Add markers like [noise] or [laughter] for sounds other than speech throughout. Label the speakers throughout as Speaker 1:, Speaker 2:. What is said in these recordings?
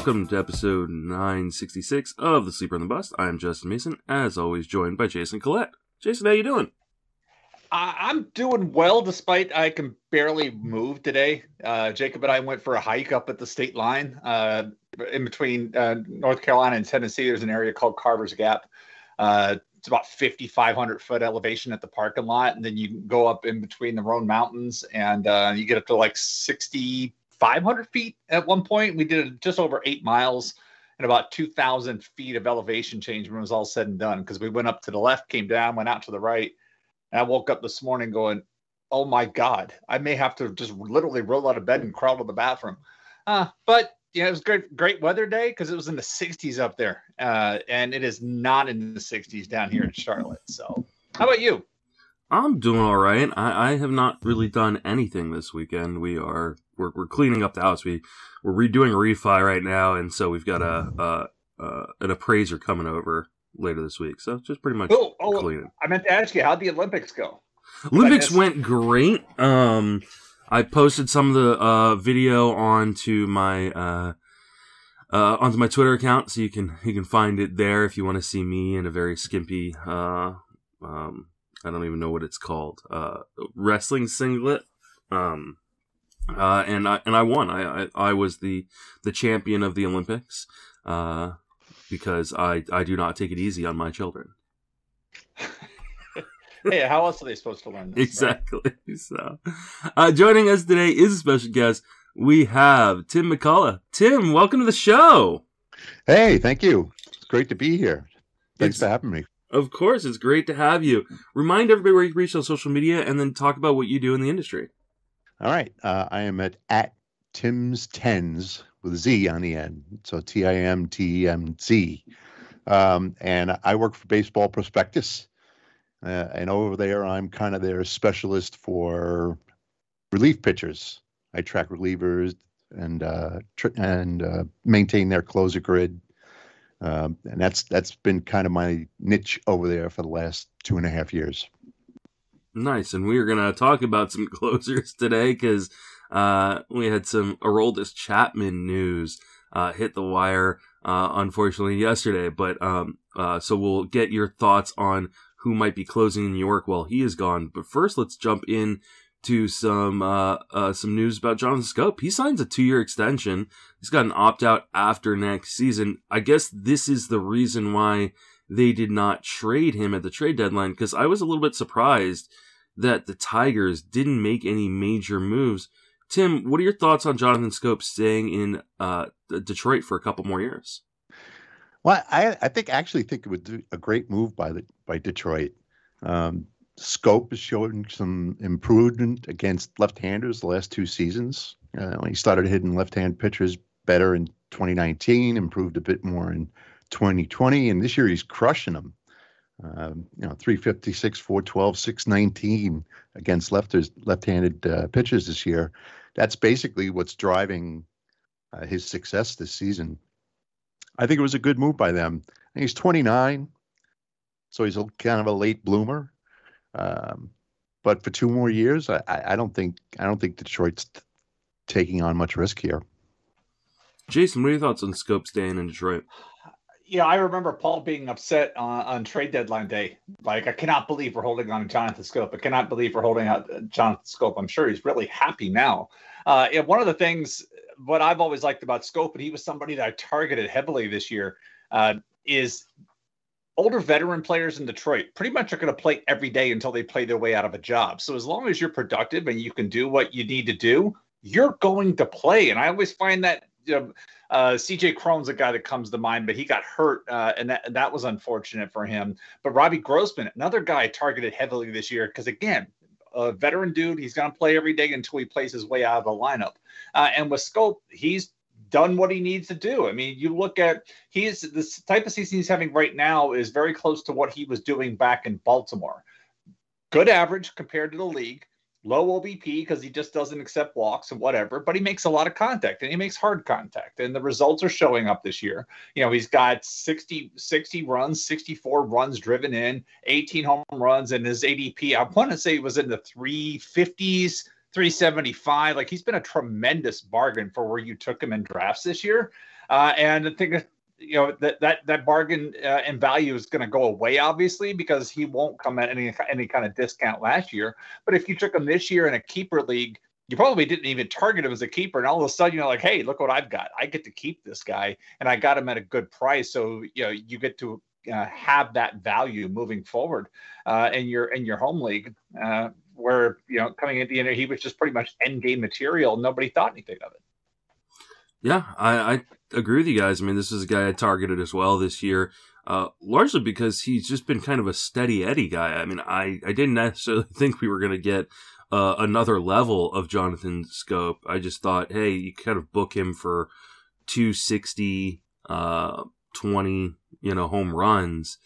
Speaker 1: Welcome to episode 966 of The Sleeper and the Bust. I'm Justin Mason, as always joined by Jason Collette. Jason, how you doing?
Speaker 2: Uh, I'm doing well, despite I can barely move today. Uh, Jacob and I went for a hike up at the state line uh, in between uh, North Carolina and Tennessee. There's an area called Carver's Gap. Uh, it's about 5,500 foot elevation at the parking lot, and then you go up in between the Roan Mountains, and uh, you get up to like 6,500 feet at one point. We did just over eight miles and about 2,000 feet of elevation change when it was all said and done. Because we went up to the left, came down, went out to the right, and I woke up this morning going, "Oh my God, I may have to just literally roll out of bed and crawl to the bathroom." Uh, but yeah, it was great, great weather day because it was in the 60s up there, uh, and it is not in the 60s down here in Charlotte. So, how about you?
Speaker 1: I'm doing all right. I, I have not really done anything this weekend. We are we're, we're cleaning up the house. We we're redoing a refi right now, and so we've got a, a, a an appraiser coming over later this week. So just pretty much
Speaker 2: Oh, oh
Speaker 1: cleaning.
Speaker 2: I meant to ask you, how'd the Olympics go?
Speaker 1: Olympics went great. Um, I posted some of the uh, video onto my uh, uh, onto my Twitter account, so you can you can find it there if you want to see me in a very skimpy. Uh, um, I don't even know what it's called. Uh, wrestling singlet. Um, uh, and I and I won. I, I I was the the champion of the Olympics. Uh, because I I do not take it easy on my children. [laughs]
Speaker 2: hey, how else are they supposed to learn this? right?
Speaker 1: Exactly. [laughs] So, uh, joining us today is a special guest. We have Tim McCullough. Tim, welcome to the show.
Speaker 3: Hey, thank you. It's great to be here. Thanks
Speaker 1: It's-
Speaker 3: for having me.
Speaker 1: Of course, it's great to have you. Remind everybody where you reach on social media, and then talk about what you do in the industry.
Speaker 3: All right. Uh, I am at, at Tim's Tens with Z on the end. So T I M T M Z. Um, and I work for Baseball Prospectus. Uh, and over there, I'm kind of their specialist for relief pitchers. I track relievers and uh, tr- and uh, maintain their closer grid. Um, and that's that's been kind of my niche over there for the last two and a half years.
Speaker 1: Nice, and we are going to talk about some [laughs] closers today because uh, we had some Aroldis Chapman news uh, hit the wire, uh, unfortunately yesterday. But um, uh, so we'll get your thoughts on who might be closing in New York while he is gone. But first, let's jump in to some uh, uh, some news about Jonathan Schoop. He signs a two year extension. He's got an opt out after next season. I guess this is the reason why they did not trade him at the trade deadline because I was a little bit surprised that the Tigers didn't make any major moves. Tim, what are your thoughts on Jonathan Schoop staying in uh, Detroit for a couple more years?
Speaker 3: Well, I, I think actually think it would be a great move by the by Detroit. Um, Schoop is showing some improvement against left-handers the last two seasons. Uh, he started hitting left-hand pitchers better in 2019, improved a bit more in 2020, and this year he's crushing them. Um, you know, 356, 412, 619 against lefters, left-handed uh, pitchers this year. That's basically what's driving uh, his success this season. I think it was a good move by them. And he's 29, so he's a, kind of a late bloomer. Um, but for two more years, I, I I don't think I don't think Detroit's t- taking on much risk here.
Speaker 1: Jason, what are your thoughts on Schoop staying in Detroit?
Speaker 2: Yeah, I remember Paul being upset on, on trade deadline day. Like, I cannot believe we're holding on to Jonathan Schoop. I cannot believe we're holding out uh, Jonathan Schoop. I'm sure he's really happy now. Uh, and one of the things, what I've always liked about Schoop, and he was somebody that I targeted heavily this year, uh, is older veteran players in Detroit pretty much are going to play every day until they play their way out of a job. So as long as you're productive and you can do what you need to do, you're going to play. And I always find that you know, uh, CJ Cron's a guy that comes to mind, but he got hurt, uh, and that that was unfortunate for him. But Robbie Grossman, another guy targeted heavily this year, because again, a veteran dude, he's going to play every day until he plays his way out of the lineup. Uh, and with Schoop, he's done what he needs to do. I mean, you look at he's the type of season he's having right now is very close to what he was doing back in Baltimore. Good average compared to the league low OBP because he just doesn't accept walks and whatever, but he makes a lot of contact and he makes hard contact. And the results are showing up this year. You know, he's got 60, 60 runs, 64 runs driven in, 18 home runs, and his ADP, I want to say was in the 350s, 375. Like he's been a tremendous bargain for where you took him in drafts this year. Uh, and I think you know that that that bargain uh, in value is going to go away obviously because he won't come at any any kind of discount last year but if you took him this year in a keeper league you probably didn't even target him as a keeper and all of a sudden you're like hey look what i've got i get to keep this guy and i got him at a good price so you know you get to uh, have that value moving forward uh, in your in your home league uh, where you know coming into the end he was just pretty much end game material nobody thought anything of it
Speaker 1: yeah, I, I agree with you guys. I mean, this is a guy I targeted as well this year, uh, largely because he's just been kind of a steady Eddie guy. I mean, I, I didn't necessarily [laughs] think we were going to get uh, another level of Jonathan Schoop. I just thought, hey, you kind of book him for 260, uh, 20, you know, home runs,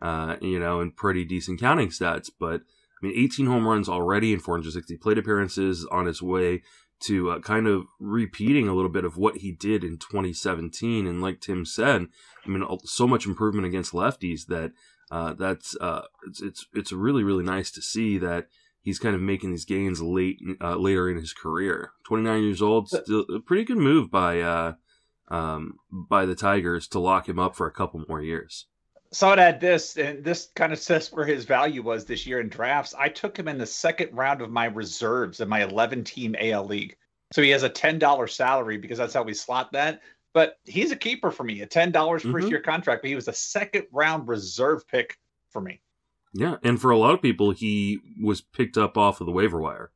Speaker 1: uh, you know, and pretty decent counting stats. But mean, 18 home runs already in 460 plate appearances on his way to uh, kind of repeating a little bit of what he did in 2017. And like Tim said, I mean, so much improvement against lefties that uh, that's uh, it's, it's it's really really nice to see that he's kind of making these gains late uh, later in his career. 29 years old, still a pretty good move by uh, um, by the Tigers to lock him up for a couple more years.
Speaker 2: So I'd add this, and this kind of says where his value was this year in drafts. I took him in the second round of my reserves in my 11 team AL league. So he has a $10 salary because that's how we slot that. But he's a keeper for me, a $10 mm-hmm. first year contract. But he was a second round reserve pick for me.
Speaker 1: Yeah. And for a lot of people, he was picked up off of the waiver wire.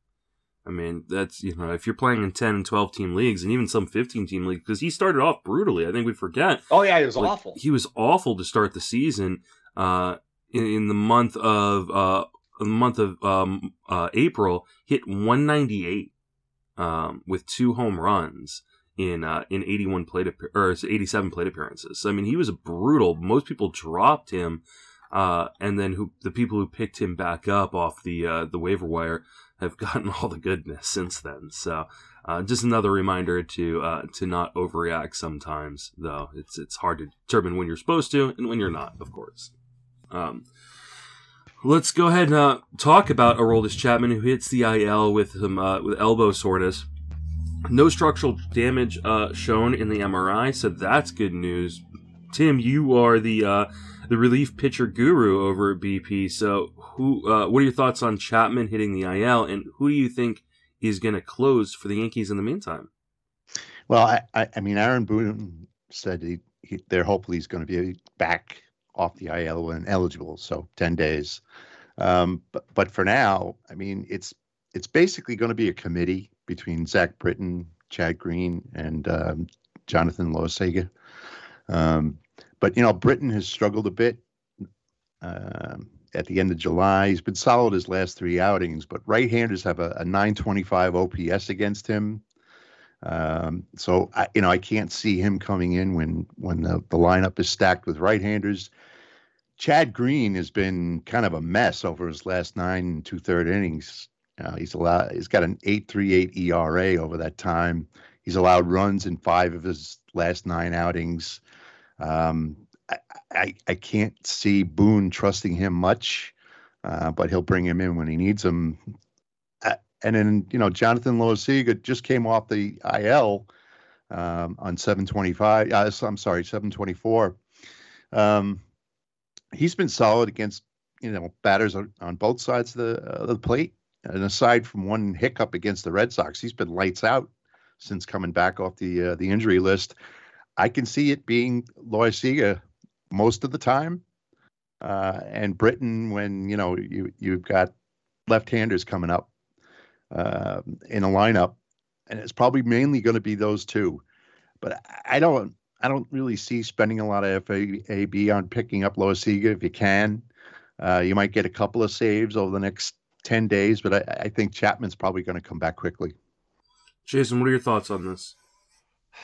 Speaker 1: I mean, that's, you know, if you're playing in 10 and 12 team leagues and even some 15 team leagues, because he started off brutally. I think we forget.
Speaker 2: Oh, yeah, he was like, awful.
Speaker 1: He was awful to start the season uh, in, in, the month of, uh, the month of um, uh, April, hit 198 um, with two home runs in uh, in 81 plate or 87 plate appearances. So, I mean, he was brutal. Most people dropped him, uh, and then who the people who picked him back up off the uh, the waiver wire have gotten all the goodness since then. So uh, just another reminder to uh, to not overreact sometimes, though. It's it's hard to determine when you're supposed to and when you're not, of course. Um, let's go ahead and uh, talk about Aroldis Chapman, who hits the IL with some uh, with elbow soreness. No structural damage uh, shown in the MRI, so that's good news. Tim, you are the uh, the relief pitcher guru over at BP. So, who? Uh, what are your thoughts on Chapman hitting the IL, and who do you think is going to close for the Yankees in the meantime?
Speaker 3: Well, I, I, I mean, Aaron Boone said he, he, they're hopefully he's going to be back off the IL when eligible, so ten days. Um, but but for now, I mean, it's it's basically going to be a committee between Zach Britton, Chad Green, and um, Jonathan Loaisiga. Um, but you know, Britton has struggled a bit um, at the end of July. He's been solid his last three outings, but right-handers have a, a 925 OPS against him. Um, so I, you know, I can't see him coming in when when the, the lineup is stacked with right-handers. Chad Green has been kind of a mess over his last nine and two third innings. Uh, he's allowed. He's got an eight three eight ERA over that time. He's allowed runs in five of his last nine outings. Um, I, I, I can't see Boone trusting him much, uh, but he'll bring him in when he needs him. Uh, and then you know Jonathan Loaisiga just came off the IL um, on 725. Uh, I'm sorry, 724. Um, he's been solid against you know batters on, on both sides of the, uh, the plate. And aside from one hiccup against the Red Sox, he's been lights out since coming back off the uh, the injury list. I can see it being Loaisiga most of the time, uh, and Britton, when you know you you've got left-handers coming up uh, in a lineup, and it's probably mainly going to be those two. But I don't I don't really see spending a lot of FAAB on picking up Loaisiga if you can. Uh, you might get a couple of saves over the next 10 days, but I, I think Chapman's probably going to come back quickly.
Speaker 1: Jason, what are your thoughts on this?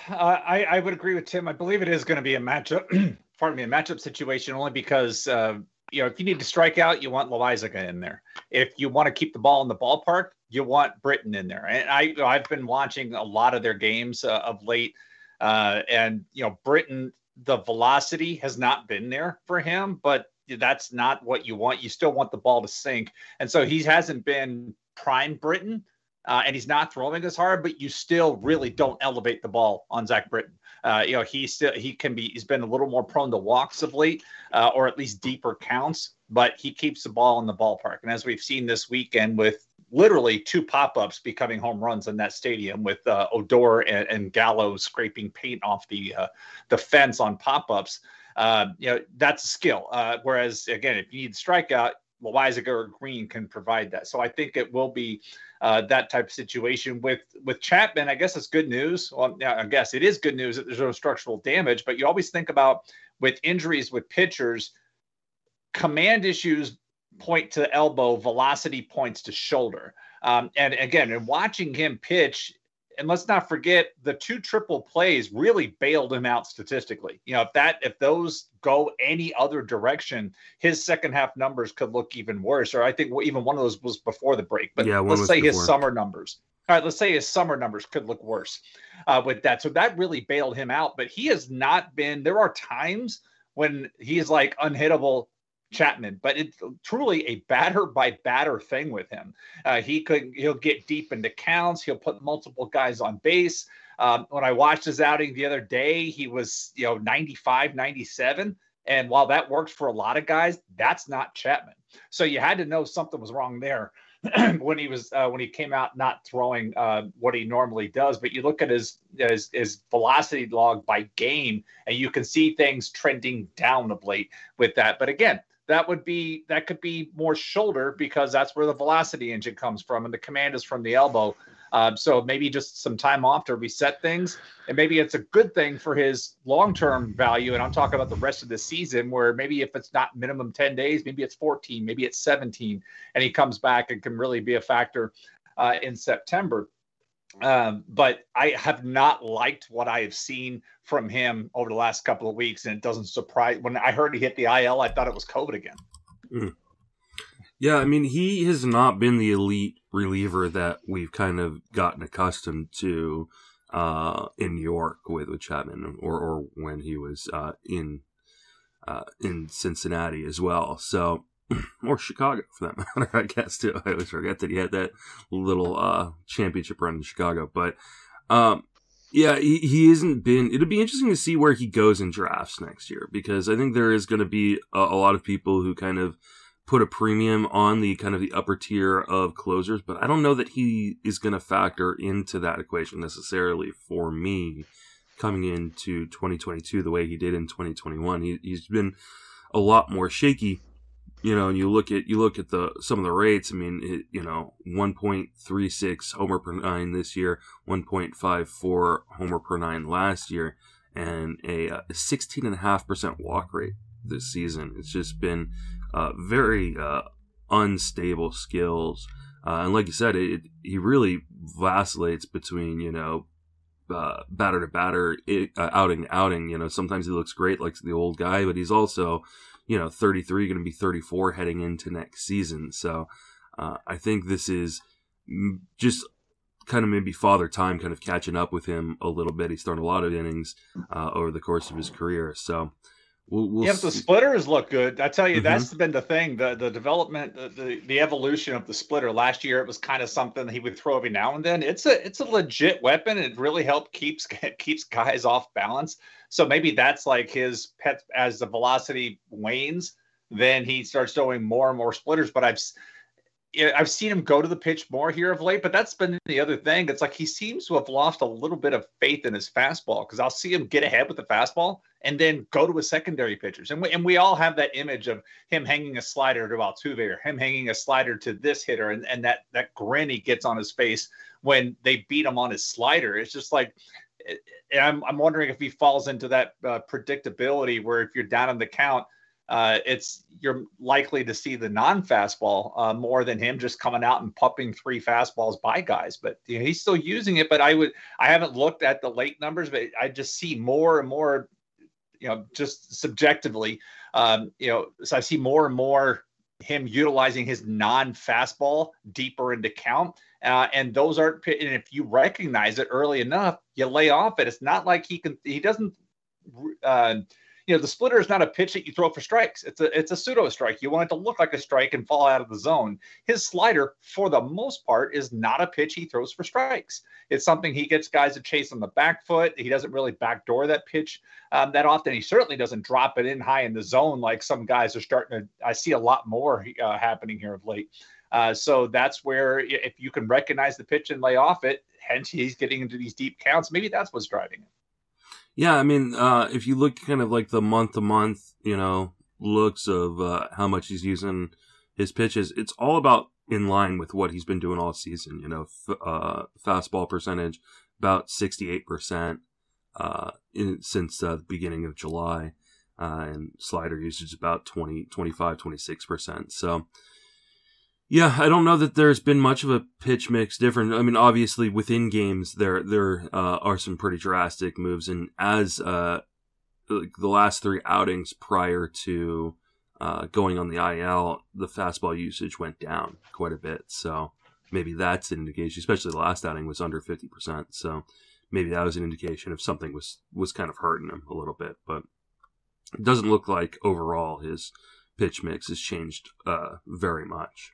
Speaker 2: Uh, I, I would agree with Tim. I believe it is going to be a matchup, [clears throat] pardon me, a matchup situation only because, uh, you know, if you need to strike out, you want Loaisiga in there. If you want to keep the ball in the ballpark, you want Britton in there. And I, I've been watching a lot of their games uh, of late. Uh, and you know, Britton, the velocity has not been there for him, but that's not what you want. You still want the ball to sink, and so he hasn't been prime Britton. Uh, and he's not throwing as hard, but you still really don't elevate the ball on Zach Britton. Uh, you know, he still he can be he's been a little more prone to walks of late, uh, or at least deeper counts, but he keeps the ball in the ballpark. And as we've seen this weekend with literally two pop-ups becoming home runs in that stadium with uh, Odor and, and, Gallo scraping paint off the uh, the fence on pop-ups. Uh, you know that's a skill. Uh, whereas again, if you need strikeout, Loaisiga or Green can provide that. So I think it will be uh, that type of situation with with Chapman. I guess it's good news. Well, I guess it is good news that there's no structural damage. But you always think about with injuries with pitchers, command issues point to elbow, velocity points to shoulder. Um, and again, in watching him pitch, and let's not forget the two triple plays really bailed him out statistically. You know, if that if those go any other direction, his second half numbers could look even worse. Or I think even one of those was before the break. But yeah, let's say before. his summer numbers. All right, let's say his summer numbers could look worse uh, with that. So that really bailed him out. But he has not been. There are times when he's like unhittable Chapman, but it's truly a batter by batter thing with him. Uh, he could he'll get deep into counts. He'll put multiple guys on base. Um, when I watched his outing the other day, he was you know 95, 97. And while that works for a lot of guys, that's not Chapman. So you had to know something was wrong there [clears throat] when he was uh, when he came out not throwing uh, what he normally does. But you look at his, his his velocity log by game, and you can see things trending down of late with that. But again, that would be that could be more shoulder because that's where the velocity engine comes from and the command is from the elbow. Um, so maybe just some time off to reset things. And maybe it's a good thing for his long-term value. And i'm talking about the rest of the season where maybe if it's not minimum 10 days maybe it's 14 maybe it's 17 and he comes back and can really be a factor uh, in september um, but I have not liked what I have seen from him over the last couple of weeks, and it doesn't surprise. When I heard he hit the IL, I thought it was COVID again.
Speaker 1: Mm. Yeah, I mean, he has not been the elite reliever that we've kind of gotten accustomed to uh, in New York with, with Chapman, or or when he was uh, in uh, in Cincinnati as well. So [clears throat] or Chicago for that [laughs] matter, I guess too. I always forget that he had that little uh, championship run in Chicago. But um, yeah, he, he hasn't been. It'll be interesting to see where he goes in drafts next year because I think there is going to be a, a, lot of people who kind of put a premium on the kind of the upper tier of closers, but I don't know that he is going to factor into that equation necessarily for me coming into 2022 the way he did in 2021. He, he's been a lot more shaky you know, and you look at you look at the some of the rates. I mean, it, you know, 1.36 homer per nine this year, 1.54 homer per nine last year, and a, uh, a 16.5% walk rate this season. It's just been uh, very uh, unstable skills. Uh, and like you said, it, it, he really vacillates between you know uh, batter to batter, it, uh, outing to outing. You know, sometimes he looks great like the old guy, but he's also you know 33 going to be 34 heading into next season. So uh, i think this is just kind of maybe father time kind of catching up with him a little bit. He's thrown a lot of innings uh, over the course of his career. So
Speaker 2: We'll, we'll yeah, the splitters look good. I tell you, mm-hmm. that's been the thing. The the development, the, the, the evolution of the splitter. Last year, it was kind of something he would throw every now and then. It's a it's a legit weapon. It really helps keeps [laughs] keeps guys off balance. So maybe that's like his pet as the velocity wanes, then he starts throwing more and more splitters. But I've I've seen him go to the pitch more here of late, but that's been the other thing. It's like he seems to have lost a little bit of faith in his fastball because I'll see him get ahead with the fastball and then go to his secondary pitchers. And we, and we all have that image of him hanging a slider to Altuve or him hanging a slider to this hitter and, and that, that grin he gets on his face when they beat him on his slider. It's just like I'm, I'm wondering if he falls into that uh, predictability where if you're down in the count, uh, it's you're likely to see the non-fastball uh, more than him just coming out and pumping three fastballs by guys. But you know, he's still using it. But I would I haven't looked at the late numbers, but I just see more and more, you know, just subjectively, um, you know, so I see more and more him utilizing his non-fastball deeper into count. Uh, and those aren't, and if you recognize it early enough, you lay off it. It's not like he can, he doesn't, uh, you know, the splitter is not a pitch that you throw for strikes. It's a it's a pseudo strike. You want it to look like a strike and fall out of the zone. His slider, for the most part, is not a pitch he throws for strikes. It's something he gets guys to chase on the back foot. He doesn't really backdoor that pitch um, that often. He certainly doesn't drop it in high in the zone like some guys are starting to. I see a lot more uh, happening here of late. Uh, so that's where if you can recognize the pitch and lay off it, hence he's getting into these deep counts. Maybe that's what's driving it.
Speaker 1: Yeah, I mean, uh, if you look kind of like the month to month, you know, looks of uh, how much he's using his pitches, it's all about in line with what he's been doing all season. You know, f- uh, fastball percentage about sixty eight percent uh, since uh, the beginning of July, uh, and slider usage about 20, 25, 26 percent. So yeah, I don't know that there's been much of a pitch mix different. I mean, obviously within games there there uh, are some pretty drastic moves, and as uh, the last three outings prior to uh, going on the IL, the fastball usage went down quite a bit. So maybe that's an indication. Especially the last outing was under fifty percent. So maybe that was an indication of something was was kind of hurting him a little bit. But it doesn't look like overall his pitch mix has changed uh, very much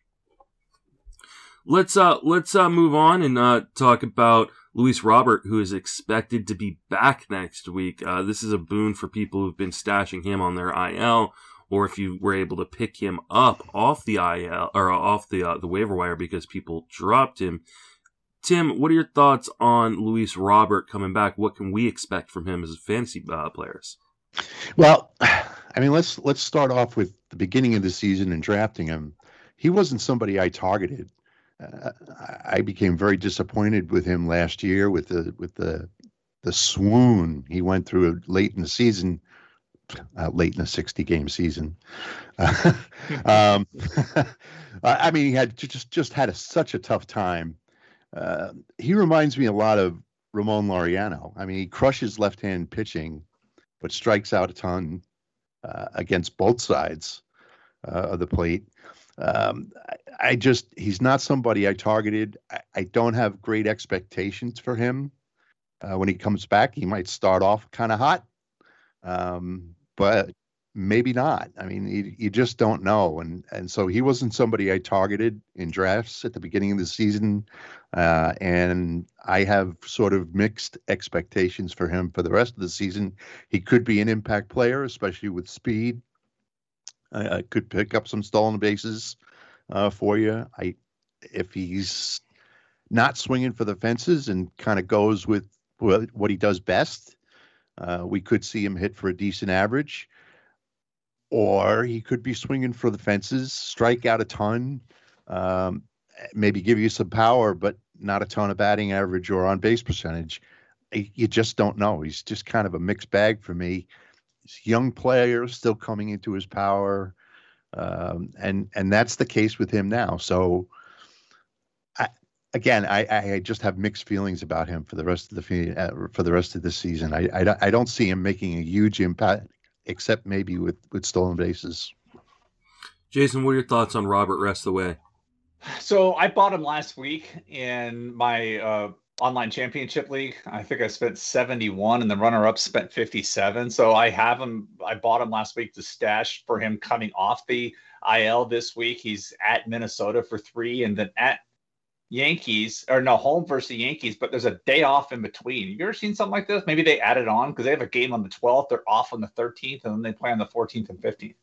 Speaker 1: let's uh let's uh move on and uh talk about Luis Robert, who is expected to be back next week. Uh, this is a boon for people who've been stashing him on their IL, or if you were able to pick him up off the IL or off the uh, the waiver wire because people dropped him. Tim, what are your thoughts on Luis Robert coming back? What can we expect from him as a fantasy uh, players?
Speaker 3: Well, [sighs] I mean, let's let's start off with the beginning of the season and drafting him. He wasn't somebody I targeted I became very disappointed with him last year with the with the the swoon he went through late in the season, uh, late in a sixty game season. [laughs] um, [laughs] I mean, he had just just had a, such a tough time. Uh, he reminds me a lot of Ramon Laureano. I mean, he crushes left hand pitching, but strikes out a ton uh, against both sides uh, of the plate. Um, I, I, just he's not somebody I targeted. I, I don't have great expectations for him. Uh, when he comes back, he might start off kind of hot, um, but maybe not. I mean, you, you just don't know. And and so he wasn't somebody I targeted in drafts at the beginning of the season, uh, and I have sort of mixed expectations for him for the rest of the season. He could be an impact player, especially with speed. I, could pick up some stolen bases uh, for you. I if he's not swinging for the fences and kind of goes with what, what he does best, uh, we could see him hit for a decent average. Or he could be swinging for the fences, strike out a ton, um, maybe give you some power, but not a ton of batting average or on base percentage. You just don't know. He's just kind of a mixed bag for me young player still coming into his power, um, and and that's the case with him now. So, I, again, I, I just have mixed feelings about him for the rest of the uh, for the rest of the season. I, I I don't see him making a huge impact, except maybe with with stolen bases.
Speaker 1: Jason, what are your thoughts on Robert rest of the way?
Speaker 2: So I bought him last week in my uh, online championship league. I think I spent 71 and the runner up spent 57. So I have him, I bought him last week to stash for him coming off the IL this week. He's at Minnesota for three and then at Yankees or no home versus the Yankees, but there's a day off in between. You ever seen something like this? Maybe they added on because they have a game on the 12th, they're off on the 13th, and then they play on the 14th and 15th.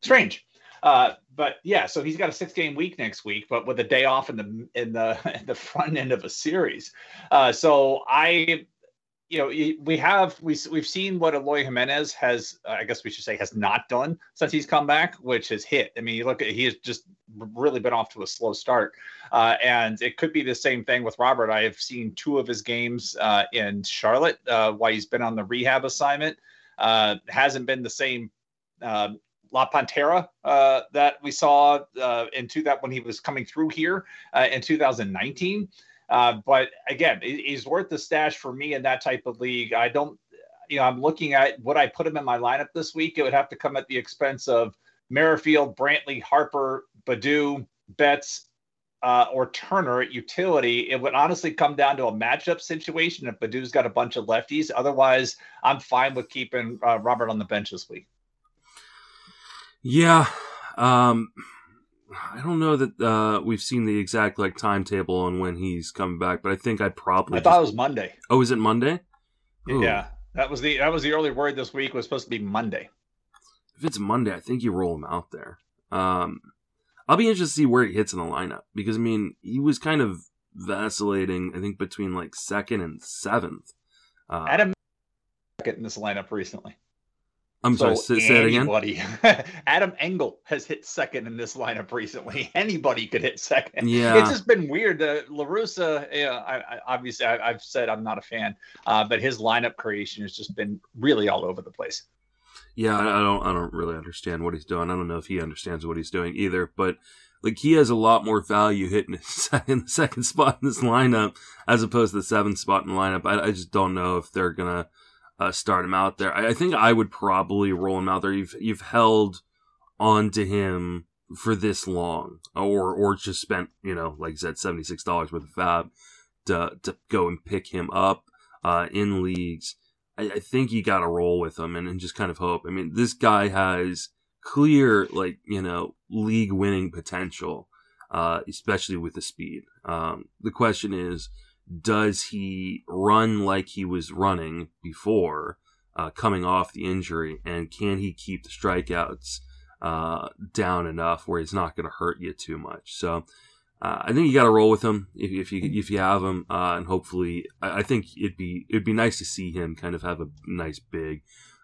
Speaker 2: Strange. Uh, but yeah, so he's got a six game week next week, but with a day off in the in the [laughs] in the front end of a series. Uh, so I, you know, we have we we've seen what Eloy Jimenez has, uh, I guess we should say, has not done since he's come back, which has hit. I mean, you look at he has just really been off to a slow start, uh, and it could be the same thing with Robert. I have seen two of his games uh, in Charlotte uh, while he's been on the rehab assignment. hasn't been the same La Pantera uh, that we saw uh, in two that when he was coming through here uh, in 2019. Uh, but again, he's worth the stash for me in that type of league. I don't, you know, I'm looking at what I put him in my lineup this week. It would have to come at the expense of Merrifield, Brantley, Harper, Baddoo, Betts, uh, or Turner at utility. It would honestly come down to a matchup situation if Baddoo's got a bunch of lefties. Otherwise, I'm fine with keeping uh, Robert on the bench this week.
Speaker 1: Yeah. Um, I don't know that uh, we've seen the exact like timetable on when he's coming back, but I think I'd probably.
Speaker 2: I thought it was Monday.
Speaker 1: Oh, is it Monday?
Speaker 2: Ooh. Yeah, that was the that was the early word this week was supposed to be Monday.
Speaker 1: If it's Monday, I think you roll him out there. Um, I'll be interested to see where he hits in the lineup because I mean he was kind of vacillating. I think between like second and seventh.
Speaker 2: Uh, Adam second in this lineup recently.
Speaker 1: I'm so sorry, say, anybody,
Speaker 2: it [laughs] again. Adam Engel has hit second in this lineup recently. [laughs] Anybody could hit second.
Speaker 1: Yeah.
Speaker 2: It's just been weird. The La Russa, yeah, I, I, obviously, I, have said I'm not a fan, uh, but his lineup creation has just been really all over the place.
Speaker 1: Yeah, I, I don't, I don't really understand what he's doing. I don't know if he understands what he's doing either, but like he has a lot more value hitting [laughs] in the second spot in this lineup as opposed to the seventh spot in the lineup. I, I just don't know if they're gonna uh, start him out there. I, I, think I would probably roll him out there. You've you've held on to him for this long, or or just spent you know like I said seventy six dollars worth of FAAB to to go and pick him up uh, in leagues. I, I think you got to roll with him and, and just kind of hope. I mean, this guy has clear like you know league winning potential, uh, especially with the speed. Um, the question is does he run like he was running before uh, coming off the injury, and can he keep the strikeouts uh, down enough where he's not going to hurt you too much? So. Uh, I think you got to roll with him if, if, you if you have him, uh, and hopefully, I, I, think it'd be it'd be nice to see him kind of have a nice big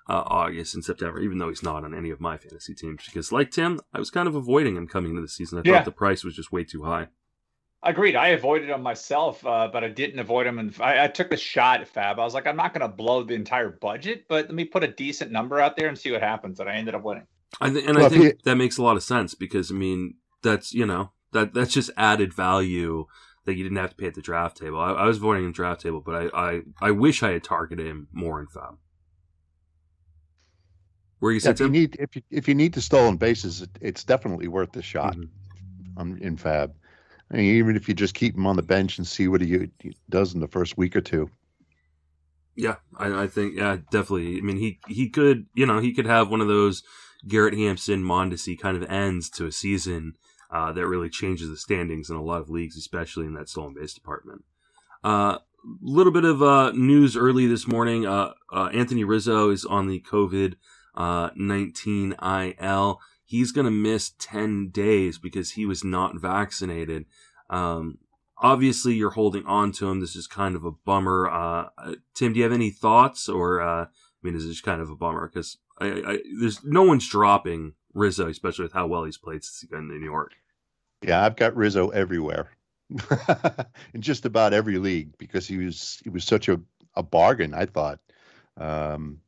Speaker 1: uh, August and September, even though he's not on any of my fantasy teams. Because like Tim, I was kind of avoiding him coming into the season. I yeah. thought the price was just way too high.
Speaker 2: Agreed. I avoided him myself, uh, but I didn't avoid him. And I, I, took a shot at FAAB. I was like, I'm not going to blow the entire budget, but let me put a decent number out there and see what happens. And I ended up winning.
Speaker 1: I th- and well, I think he... that makes a lot of sense because I mean that's you know that that's just added value that you didn't have to pay at the draft table. I, I was avoiding him draft table, but I, I I wish I had targeted him more in FAAB. Where you yeah,
Speaker 3: if you need if you if you need the stolen bases, it, it's definitely worth the shot mm-hmm. um, in FAAB. Mean, even if you just keep him on the bench and see what he, does in the first week or two.
Speaker 1: Yeah, I, I, think yeah, definitely. I mean, he he could you know he could have one of those Garrett Hampson Mondesi kind of ends to a season uh, that really changes the standings in a lot of leagues, especially in that stolen base department. A uh, little bit of uh, news early this morning. Uh, uh, Anthony Rizzo is on the COVID uh, 19 IL he's going to miss 10 days because he was not vaccinated. Um, obviously, you're holding on to him. This is kind of a bummer. Uh, uh Tim, do you have any thoughts? Or, uh, I mean, is this kind of a bummer? Because I, I, there's no one's dropping Rizzo, especially with how well he's played since he got in New York.
Speaker 3: Yeah, I've got Rizzo everywhere. [laughs] in just about every league because he was he was such a, a bargain, I thought. Um,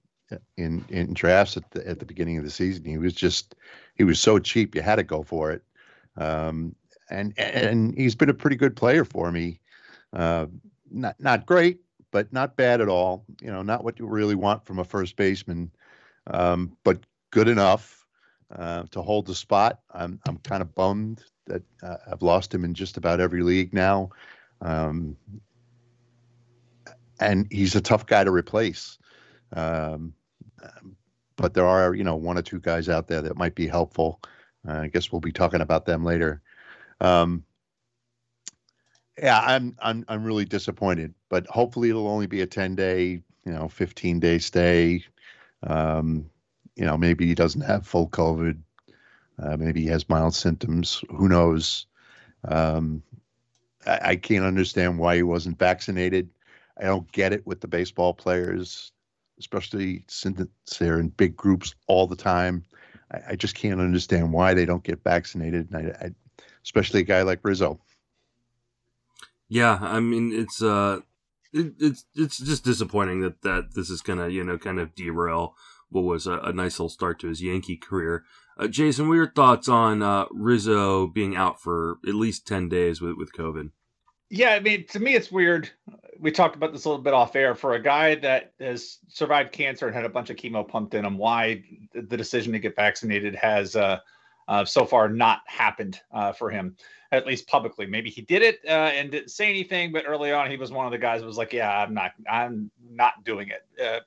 Speaker 3: in in drafts at the at the beginning of the season. He was just he was so cheap, you had to go for it. Um, and and he's been a pretty good player for me. Uh, not not great, but not bad at all. You know, not what you really want from a first baseman, um, but good enough uh, to hold the spot. I'm I'm kind of bummed that uh, I've lost him in just about every league now. Um, and he's a tough guy to replace. Um, but there are, you know, one or two guys out there that might be helpful. Uh, I guess we'll be talking about them later. Um, yeah, I'm I'm I'm really disappointed, but hopefully it'll only be a 10 day, you know, 15 day stay. Um, you know, maybe he doesn't have full COVID. Uh, maybe he has mild symptoms. Who knows? Um, I, I can't understand why he wasn't vaccinated. I don't get it with the baseball players especially since they're in big groups all the time. I, I just can't understand why they don't get vaccinated, and I, I, especially a guy like Rizzo.
Speaker 1: Yeah, I mean it's uh, it, it's it's just disappointing that that this is gonna you know kind of derail what was a, a nice little start to his Yankee career. Uh, Jason, what are your thoughts on uh, Rizzo being out for at least ten days with with COVID?
Speaker 2: Yeah, I mean, to me, it's weird. We talked about this a little bit off air. For a guy that has survived cancer and had a bunch of chemo pumped in him, why the decision to get vaccinated has uh, uh, so far not happened uh, for him, at least publicly. Maybe he did it uh, and didn't say anything, but early on he was one of the guys who was like, "Yeah, I'm not, I'm not doing it." Uh,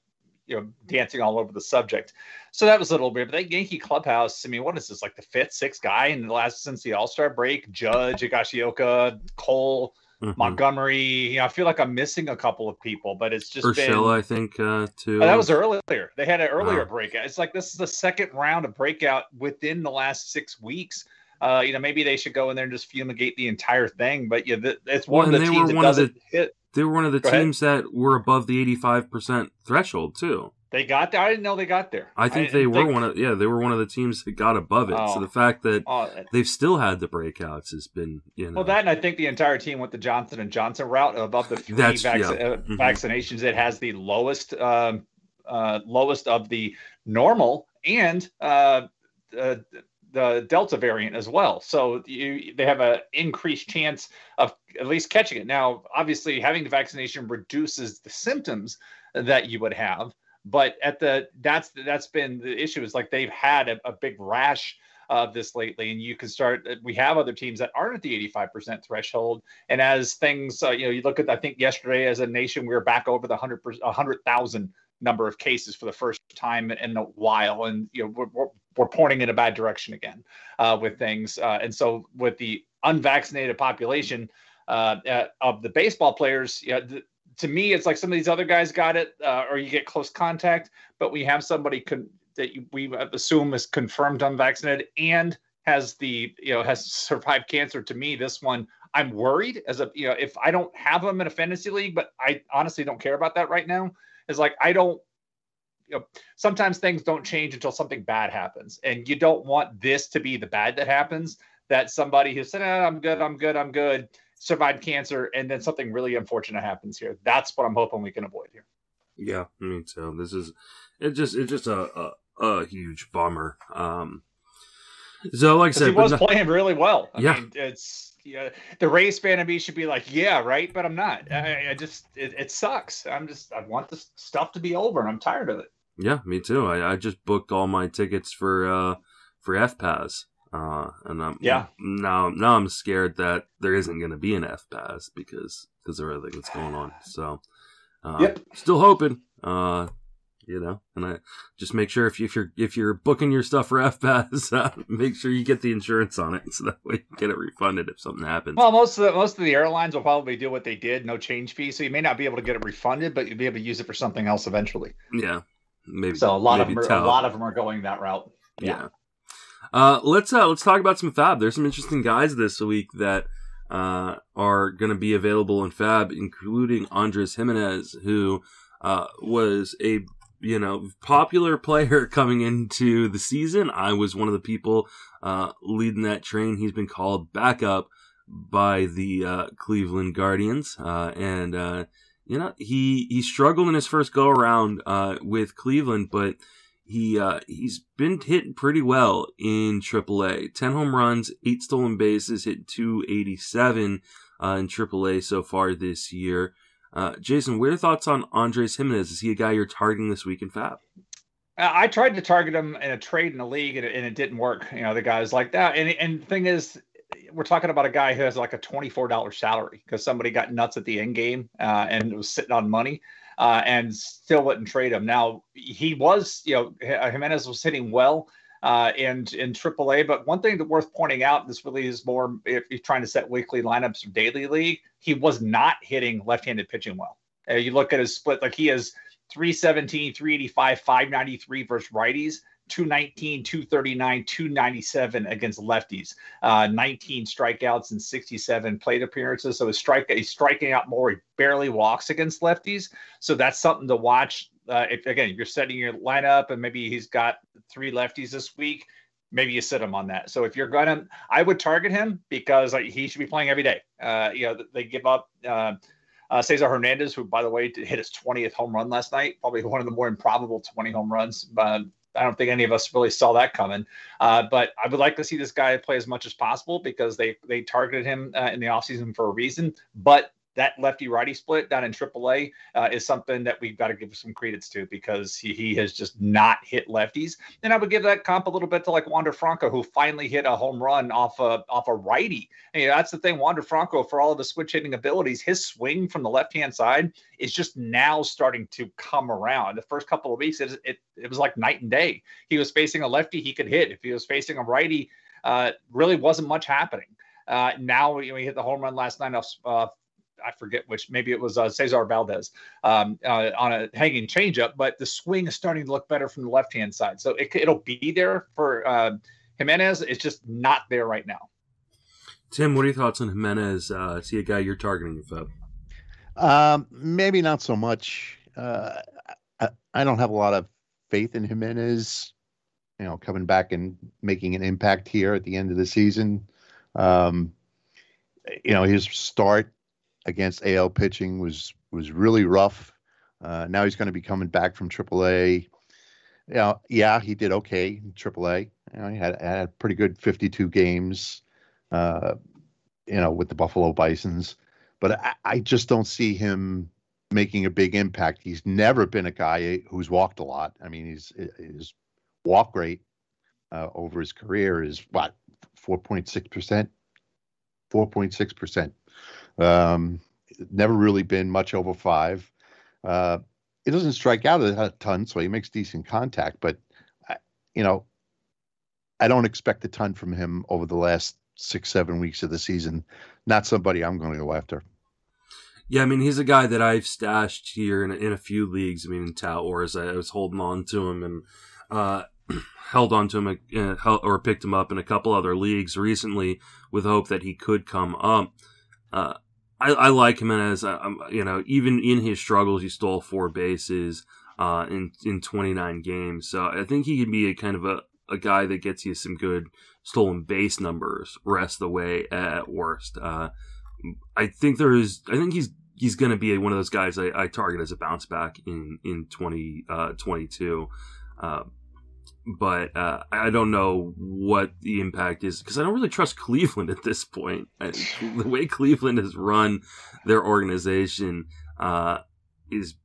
Speaker 2: you know, dancing all over the subject. So that was a little weird. But that Yankee clubhouse, I mean, what is this? Like the fifth, sixth guy in the last since the All Star break? Judge, Higashioka Cole. Mm-hmm. Montgomery. You know, I feel like I'm missing a couple of people, but it's just
Speaker 1: Urshela, been. I think uh, too.
Speaker 2: Oh, that was earlier. They had an earlier breakout. It's like this is the second round of breakout within the last six weeks. Uh, you know, maybe they should go in there and just fumigate the entire thing. But yeah, th- it's one well, of the teams that doesn't the, hit.
Speaker 1: They were one of the go teams ahead. that were above the 85% threshold too.
Speaker 2: They got there. I didn't know they got there.
Speaker 1: I think I they were think... one of yeah they were one of the teams that got above it. Oh. So the fact that oh. they've still had the breakouts has been you know.
Speaker 2: Well, that and I think the entire team went the Johnson and Johnson route above the three vac- yeah. uh, mm-hmm. vaccinations. It has the lowest um, uh, lowest of the normal and uh, the Delta variant as well. So you they have an increased chance of at least catching it. Now, obviously, having the vaccination reduces the symptoms that you would have but at the that's that's been the issue is like they've had a, a big rash of this lately, and you can start. Uh, we have other teams that aren't at the 85% threshold, and as things, uh, you know, you look at. I think yesterday, as a nation, we were back over the 100 100,000 number of cases for the first time in a while, and you know, we're, we're, we're pointing in a bad direction again uh, with things. Uh, and so, with the unvaccinated population uh, uh of the baseball players, you know, to me, it's like some of these other guys got it, uh, or you get close contact, but we have somebody con- that you, we assume is confirmed unvaccinated and has the you know has survived cancer. To me, this one I'm worried as a you know if I don't have them in a fantasy league, but I honestly don't care about that right now. Is like I don't. You know, sometimes things don't change until something bad happens, and you don't want this to be the bad that happens. That somebody who said, eh, "I'm good, I'm good, I'm good," survived cancer, and then something really unfortunate happens here. That's what I'm hoping we can avoid here.
Speaker 1: Yeah, me too. This is it. Just it's just a a, a huge bummer. Um, so like I said,
Speaker 2: he was playing really well. I yeah, mean, it's yeah. The Rays fan of me should be like, yeah, right, but I'm not. I, I just it, it sucks. I'm just I want this stuff to be over, and I'm tired of it.
Speaker 1: Yeah, me too. I, I just booked all my tickets for uh for FPAS. Uh, and I'm
Speaker 2: yeah
Speaker 1: now now I'm scared that there isn't going to be an FPAS because because of everything that's going on. So uh, yep. still hoping. Uh, you know, and I just make sure if, you, if you're if you're booking your stuff for FPAS, [laughs] uh, make sure you get the insurance on it [laughs] so that way you get it refunded if something happens.
Speaker 2: Well, most of the most of the airlines will probably do what they did, no change fee, so you may not be able to get it refunded, but you'll be able to use it for something else eventually.
Speaker 1: Yeah, maybe.
Speaker 2: So a lot of them are, a lot of them are going that route.
Speaker 1: yeah. yeah. Uh, let's uh, let's talk about some FAAB. There's some interesting guys this week that uh, are going to be available in FAAB, including Andres Gimenez, who uh, was a you know popular player [laughs] coming into the season. I was one of the people uh, leading that train. He's been called back up by the uh, Cleveland Guardians, and you know he he struggled in his first go around with Cleveland, but he uh, he's been hitting pretty well in AAA. Ten home runs, eight stolen bases, hit 287 uh, in AAA so far this year. Uh, Jason, what are your thoughts on Andres Gimenez? Is he a guy you're targeting this week in FAAB?
Speaker 2: I tried to target him in a trade in the league, and it, and it didn't work. You know, the guys like that. And and thing is, we're talking about a guy who has like a twenty-four dollar salary because somebody got nuts at the end game uh, and was sitting on money uh, and still wouldn't trade him. Now he was, you know, Gimenez was hitting well uh, in in AAA. But one thing that worth pointing out, this really is more if you're trying to set weekly lineups or daily league, he was not hitting left-handed pitching well. Uh, you look at his split, like he is 317, 385, 593 versus righties. 219, 239, 297 against lefties, uh, 19 strikeouts and 67 plate appearances. So his strike, he's striking out more. He barely walks against lefties. So that's something to watch. Uh, if again, you're setting your lineup and maybe he's got three lefties this week, maybe you sit him on that. So if you're gonna, I would target him because like, he should be playing every day. Uh, you know, they give up. Uh, uh, Cesar hernandez who, by the way, hit his 20th home run last night, probably one of the more improbable 20 home runs. Uh, I don't think any of us really saw that coming. Uh, but I would like to see this guy play as much as possible because they they targeted him uh, in the offseason for a reason. But that lefty righty split down in AAA uh, is something that we've got to give some credence to because he, he has just not hit lefties. And I would give that comp a little bit to like Wander Franco, who finally hit a home run off a off a righty. And, you know, that's the thing. Wander Franco, for all of his switch hitting abilities, his swing from the left hand side is just now starting to come around. The first couple of weeks, it, it it was like night and day. He was facing a lefty, he could hit. If he was facing a righty, uh, really wasn't much happening. Uh, now you know, he hit the home run last night off uh, I forget which, maybe it was uh, Cesar Valdez um, uh, on a hanging changeup, but the swing is starting to look better from the left hand side. So it, will be there for uh, Gimenez. It's just not there right now.
Speaker 1: Tim, what are your thoughts on Gimenez? Uh, is he a guy you're targeting, FAAB?
Speaker 3: Um, maybe not so much. Uh, I, I don't have a lot of faith in Gimenez, you know, coming back and making an impact here at the end of the season. Um, you know, his start against AL pitching was was really rough. Uh, now he's going to be coming back from AAA. You know, yeah, he did okay in AAA. You know, he had had pretty good 52 games. Uh, you know, with the Buffalo Bison's, but I, I just don't see him making a big impact. He's never been a guy who's walked a lot. I mean, he's his walk rate uh, over his career is what 4.6 percent, 4.6 percent. Um, never really been much over five. Uh, it doesn't strike out a ton, so he makes decent contact. But you know, I don't expect a ton from him over the last six, seven weeks of the season. Not somebody I'm going to go after.
Speaker 1: Yeah, I mean, he's a guy that I've stashed here in a, in a few leagues. I mean, in Tout Wars, I was holding on to him and uh, [clears throat] held on to him uh, or picked him up in a couple other leagues recently with hope that he could come up. Uh, I, I, like him as uh, um, you know even in his struggles he stole four bases uh, in in 29 games. So I think he can be a kind of a, a guy that gets you some good stolen base numbers rest the way at worst. Uh, I think there is I think he's he's going to be one of those guys I, I, target as a bounce back in in 2022 uh, but uh, I don't know what the impact is because I don't really trust [laughs] Cleveland at this point. I, the way Cleveland has run their organization uh, is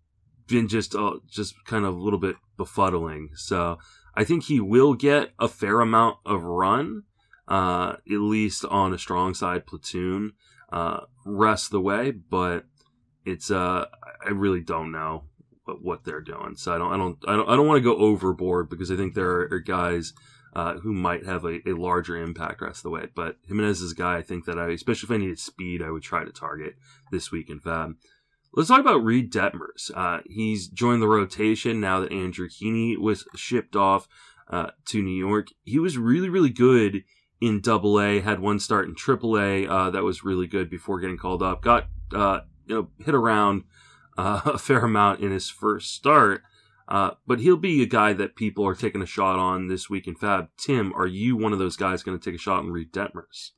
Speaker 1: been just uh, just kind of a little bit befuddling. So I think he will get a fair amount of run, uh, at least on a strong side platoon, uh, rest the way. But it's uh, I really don't know what they're doing. So I don't, I don't, I don't, I don't want to go overboard because I think there are, guys uh, who might have a, a, larger impact rest of the way. But Gimenez is a guy I think that I, especially if I needed speed, I would try to target this week in FAAB. Let's talk about Reid Detmers. Uh, he's joined the rotation now that Andrew Heaney was shipped off uh, to New York. He was really, really good in Double A. Had one start in Triple A uh, that was really good before getting called up. Got uh, you know hit around uh, [laughs] a fair amount in his first start. Uh, but he'll be a guy that people are taking a shot on this week in FAAB. Tim, are you one of those guys going to take a shot and Reid Detmers?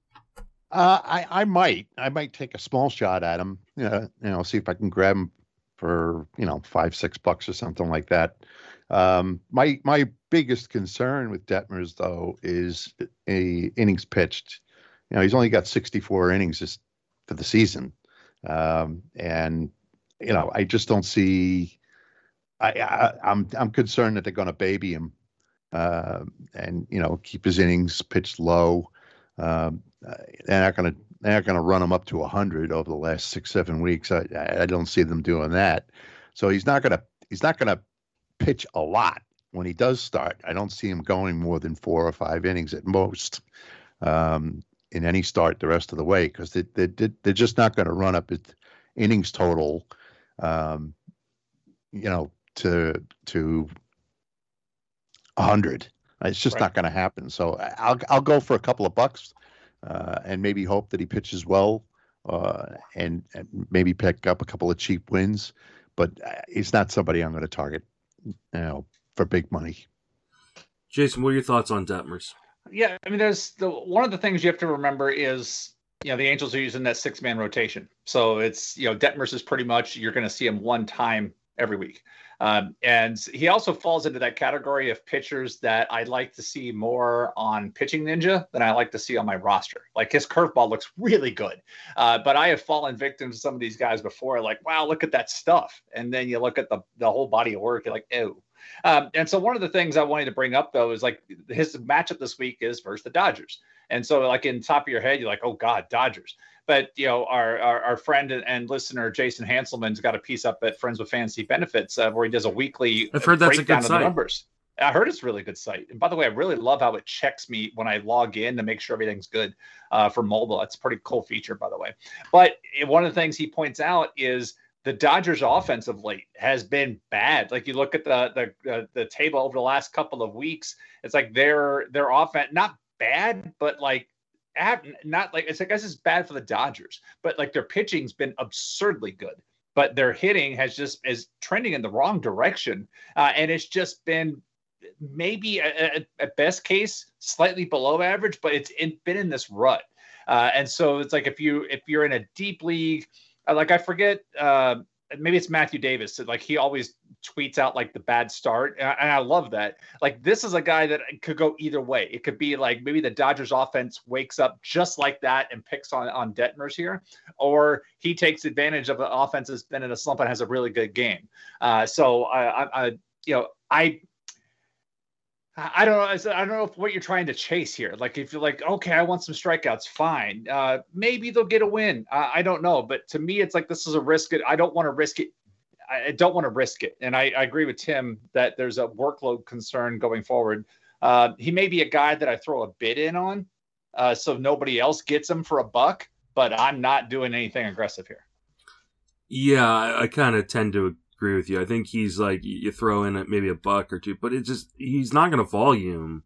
Speaker 3: Uh, I I might I might take a small shot at him. Uh, you know, see if I can grab him for you know five six bucks or something like that. Um, my my biggest concern with Detmers though is a innings pitched. You know, he's only got 64 innings this, for the season, um, and you know, I just don't see. I, I I'm I'm concerned that they're going to baby him, uh, and you know, keep his innings pitched low. Um, they're not going to they're not going to run him up to hundred over the last six seven weeks. I I don't see them doing that. So he's not going to he's not going to pitch a lot when he does start. I don't see him going more than four or five innings at most um, in any start the rest of the way because they, they, they're just not going to run up his innings total um, you know, to to a hundred. It's just right. not going to happen. So I'll I'll go for a couple of bucks, uh, and maybe hope that he pitches well, uh, and, and maybe pick up a couple of cheap wins. But uh, he's not somebody I'm going to target, you know, for big money.
Speaker 1: Jason, what are your thoughts on Detmers?
Speaker 2: Yeah, I mean, there's the one of the things you have to remember is you know the Angels are using that six man rotation, so it's you know Detmers is pretty much you're going to see him one time every week. Um, and he also falls into that category of pitchers that I'd like to see more on Pitching Ninja than I like to see on my roster. Like his curveball looks really good, uh, but I have fallen victim to some of these guys before. Like, wow, look at that stuff, and then you look at the the whole body of work, you're like, oh. Um, and so one of the things I wanted to bring up though is like his matchup this week is versus the Dodgers. And so like in top of your head, you're like, oh God, Dodgers. But you know, our our, our friend and listener Jason Hanselman's got a piece up at Friends with Fantasy Benefits uh, where he does a weekly.
Speaker 1: I've heard that's a good site.
Speaker 2: numbers. I heard it's a really good site. And by the way, I really love how it checks me when I log in to make sure everything's good uh, for mobile. That's a pretty cool feature, by the way. But one of the things he points out is the Dodgers' offense of late has been bad. Like you look at the the uh, the table over the last couple of weeks, it's like their their offense not bad, but like not like it's I guess it's bad for the Dodgers, but like their pitching's been absurdly good, but their hitting has just is trending in the wrong direction, uh, and it's just been maybe at best case slightly below average, but it's in, been in this rut, uh, and so it's like if you if you're in a deep league, uh, like I forget. Uh, maybe it's Matthew Davis. Like he always tweets out like the bad start, and I, and I, love that. Like this is a guy that could go either way. It could be like maybe the Dodgers offense wakes up just like that and picks on on Detmers here, or he takes advantage of the offense that's been in a slump and has a really good game. Uh, so I, I, I, you know, I I don't know. I don't know what you're trying to chase here. Like, if you're like, okay, I want some strikeouts, fine. Uh, maybe they'll get a win. I don't know. But to me, it's like this is a risk. I don't want to risk it. I don't want to risk it. And I, I, agree with Tim that there's a workload concern going forward. Uh, he may be a guy that I throw a bid in on, uh, so nobody else gets him for a buck. But I'm not doing anything aggressive here.
Speaker 1: Yeah, I, I kind of tend to agree with you. I think he's like you throw in maybe a buck or two, but it just he's not going to volume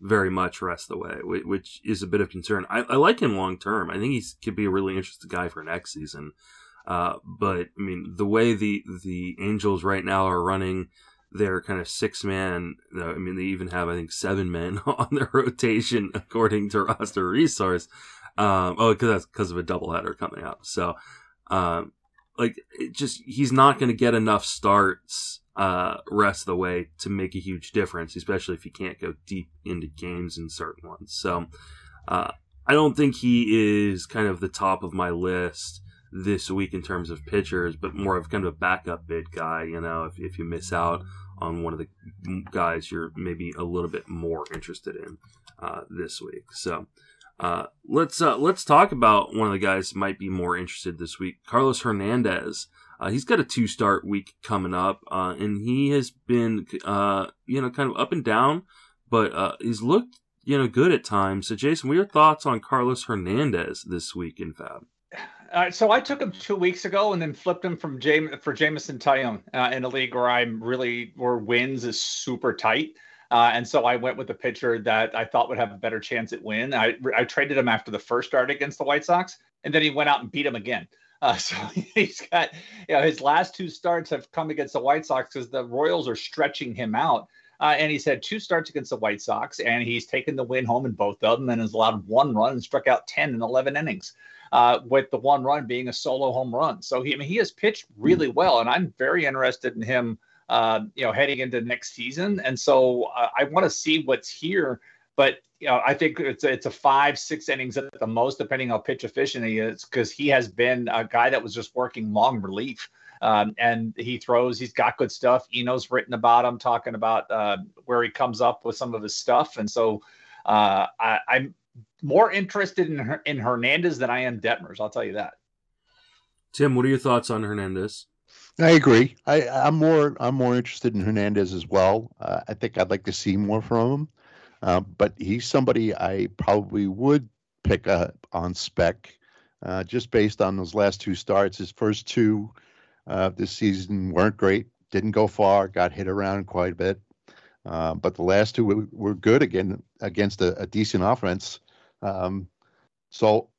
Speaker 1: very much rest of the way, which is a bit of concern. I, I like him long term. I think he could be a really interesting guy for next season. Uh, but I mean, the way the the Angels right now are running their kind of six man. I mean, they even have I think seven men [laughs] on their rotation according to roster resource. Um, oh, because that's because of a doubleheader coming up. So, um, like just he's not going to get enough starts uh, rest of the way to make a huge difference, especially if he can't go deep into games in certain ones. So uh, I don't think he is kind of the top of my list this week in terms of pitchers, but more of kind of a backup bid guy. You know, if if you miss out on one of the guys you're maybe a little bit more interested in uh, this week. So uh, let's uh, let's talk about one of the guys might be more interested this week, Carlos Hernandez. Uh, he's got a two start week coming up, uh, and he has been uh, you know kind of up and down, but uh, he's looked you know good at times. So, Jason, what are your thoughts on Carlos Hernandez this week in FAAB?
Speaker 2: Uh, so I took him two weeks ago and then flipped him from Jam- for Jameson Taillon uh, in a league where I'm really where wins is super tight. Uh, and so I went with the pitcher that I thought would have a better chance at win. I, I traded him after the first start against the White Sox, and then he went out and beat him again. Uh, [laughs] so he's got, you know, his last two starts have come against the White Sox because the Royals are stretching him out. Uh, and he's had two starts against the White Sox, and he's taken the win home in both of them and has allowed one run and struck out 10 in 11 innings, uh, with the one run being a solo home run. So he, I mean, he has pitched really well, and I'm very interested in him uh, you know, heading into next season. And so uh, I want to see what's here. But you know, I think it's a, it's a five, six innings at the most, depending how pitch efficient he is, because he has been a guy that was just working long relief. Um, and he throws. He's got good stuff. Eno's written about him, talking about uh, where he comes up with some of his stuff. And so uh, I, am more interested in in Hernandez than I am Detmers. I'll tell you that.
Speaker 1: Tim, what are your thoughts on Hernandez?
Speaker 3: I agree. I, am more I'm more interested in Hernandez as well. Uh, I think I'd like to see more from him, uh, but he's somebody I probably would pick up on spec, uh, just based on those last two starts. His first two uh, this season weren't great. Didn't go far. Got hit around quite a bit, uh, but the last two were, were good again against a, a decent offense. Um, so,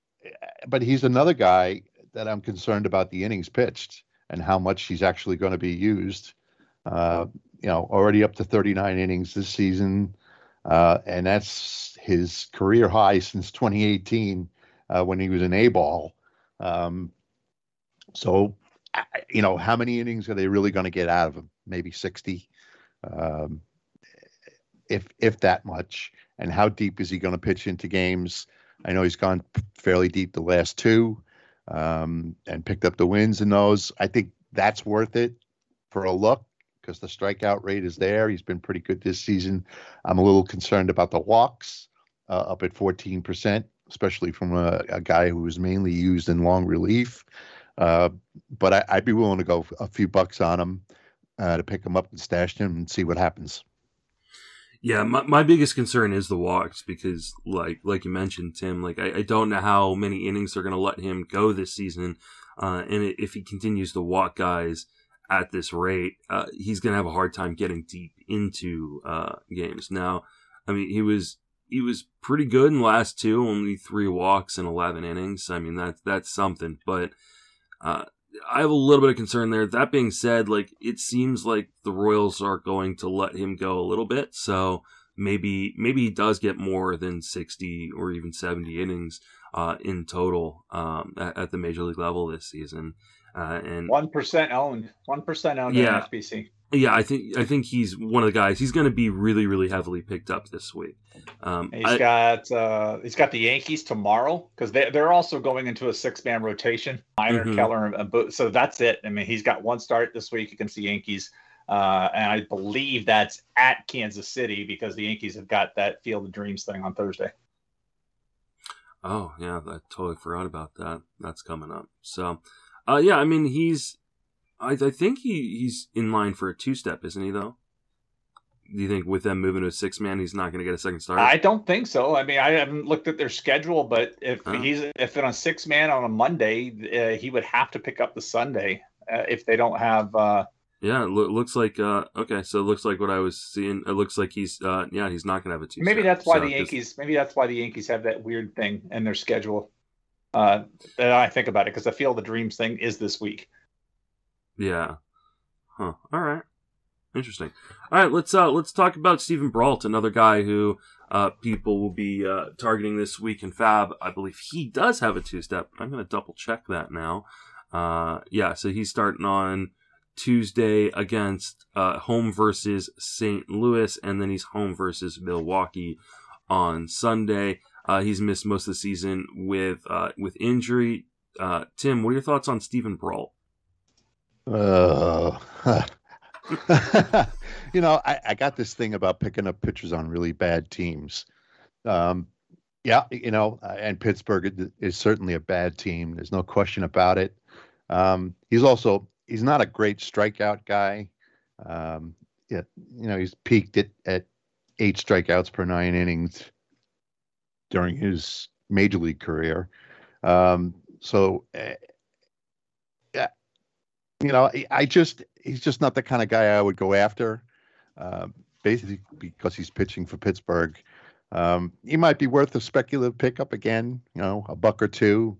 Speaker 3: but he's another guy that I'm concerned about the innings pitched and how much he's actually going to be used. Uh, you know, already up to 39 innings this season, uh, and that's his career high since 2018 uh, when he was an A ball. Um, so you know, how many innings are they really going to get out of him? Maybe 60, um, if if that much. And how deep is he going to pitch into games? I know he's gone fairly deep the last two um, and picked up the wins in those. I think that's worth it for a look because the strikeout rate is there. He's been pretty good this season. I'm a little concerned about the walks uh, up at 14%, especially from a, a, guy who was mainly used in long relief. Uh, but I, would be willing to go a few bucks on him uh, to pick him up and stash him and see what happens.
Speaker 1: Yeah, my, my biggest concern is the walks because, like like you mentioned, Tim, like I, I don't know how many innings they're going to let him go this season, uh, and if he continues to walk guys at this rate, uh, he's going to have a hard time getting deep into uh, games. Now, I mean, he was he was pretty good in last two, only three walks in eleven innings. I mean, that's that's something, but uh, I have a little bit of concern there. That being said, like it seems like the Royals are going to let him go a little bit, so maybe maybe he does get more than sixty or even seventy innings uh, in total um, at, at, the major league level this season. Uh, and
Speaker 2: one percent owned, one percent owned yeah, in SBC.
Speaker 1: Yeah, I think I think he's one of the guys. He's going to be really, really heavily picked up this week.
Speaker 2: Um, he's I, got uh, he's got the Yankees tomorrow because they they're also going into a six man rotation. Minor, mm-hmm. Keller, and. So that's it. I mean, he's got one start this week against the Yankees, uh, and I believe that's at Kansas City because the Yankees have got that Field of Dreams thing on Thursday.
Speaker 1: Oh yeah, I totally forgot about that. That's coming up. So, uh, yeah, I mean he's I, I think he, he's in line for a two step, isn't he? Though. Do you think with them moving to a six man, he's not going to get a second start?
Speaker 2: I don't think so. I mean, I haven't looked at their schedule, but if huh? he's if they're on six man on a Monday, uh, he would have to pick up the Sunday uh, if they don't have. Uh,
Speaker 1: yeah, it lo- looks like uh, okay. So it looks like what I was seeing. It looks like he's uh, yeah, he's not going to have a two.
Speaker 2: Maybe that's why so the Yankees. Maybe that's why the Yankees have that weird thing in their schedule. Uh, that I think about it because I feel the dreams thing is this week.
Speaker 1: Yeah. Huh. All right. Interesting. All right, let's uh let's talk about Steven Brault, another guy who uh people will be uh targeting this week in FAAB. I believe he does have a two step. But I'm gonna double check that now. Uh yeah, so he's starting on Tuesday against uh home versus St. Louis, and then he's home versus Milwaukee on Sunday. Uh he's missed most of the season with uh with injury. Uh Tim, what are your thoughts on Steven Brault?
Speaker 3: Uh, [laughs] you know, I, I got this thing about picking up pitchers on really bad teams. Um, yeah, you know, uh, and Pittsburgh is certainly a bad team. There's no question about it. Um, he's also he's not a great strikeout guy. Um, yeah, you know, he's peaked at, at eight strikeouts per nine innings during his major league career. Um, so uh, you know, I just he's just not the kind of guy I would go after. Uh, basically, because he's pitching for Pittsburgh, um, he might be worth a speculative pickup again. You know, a buck or two.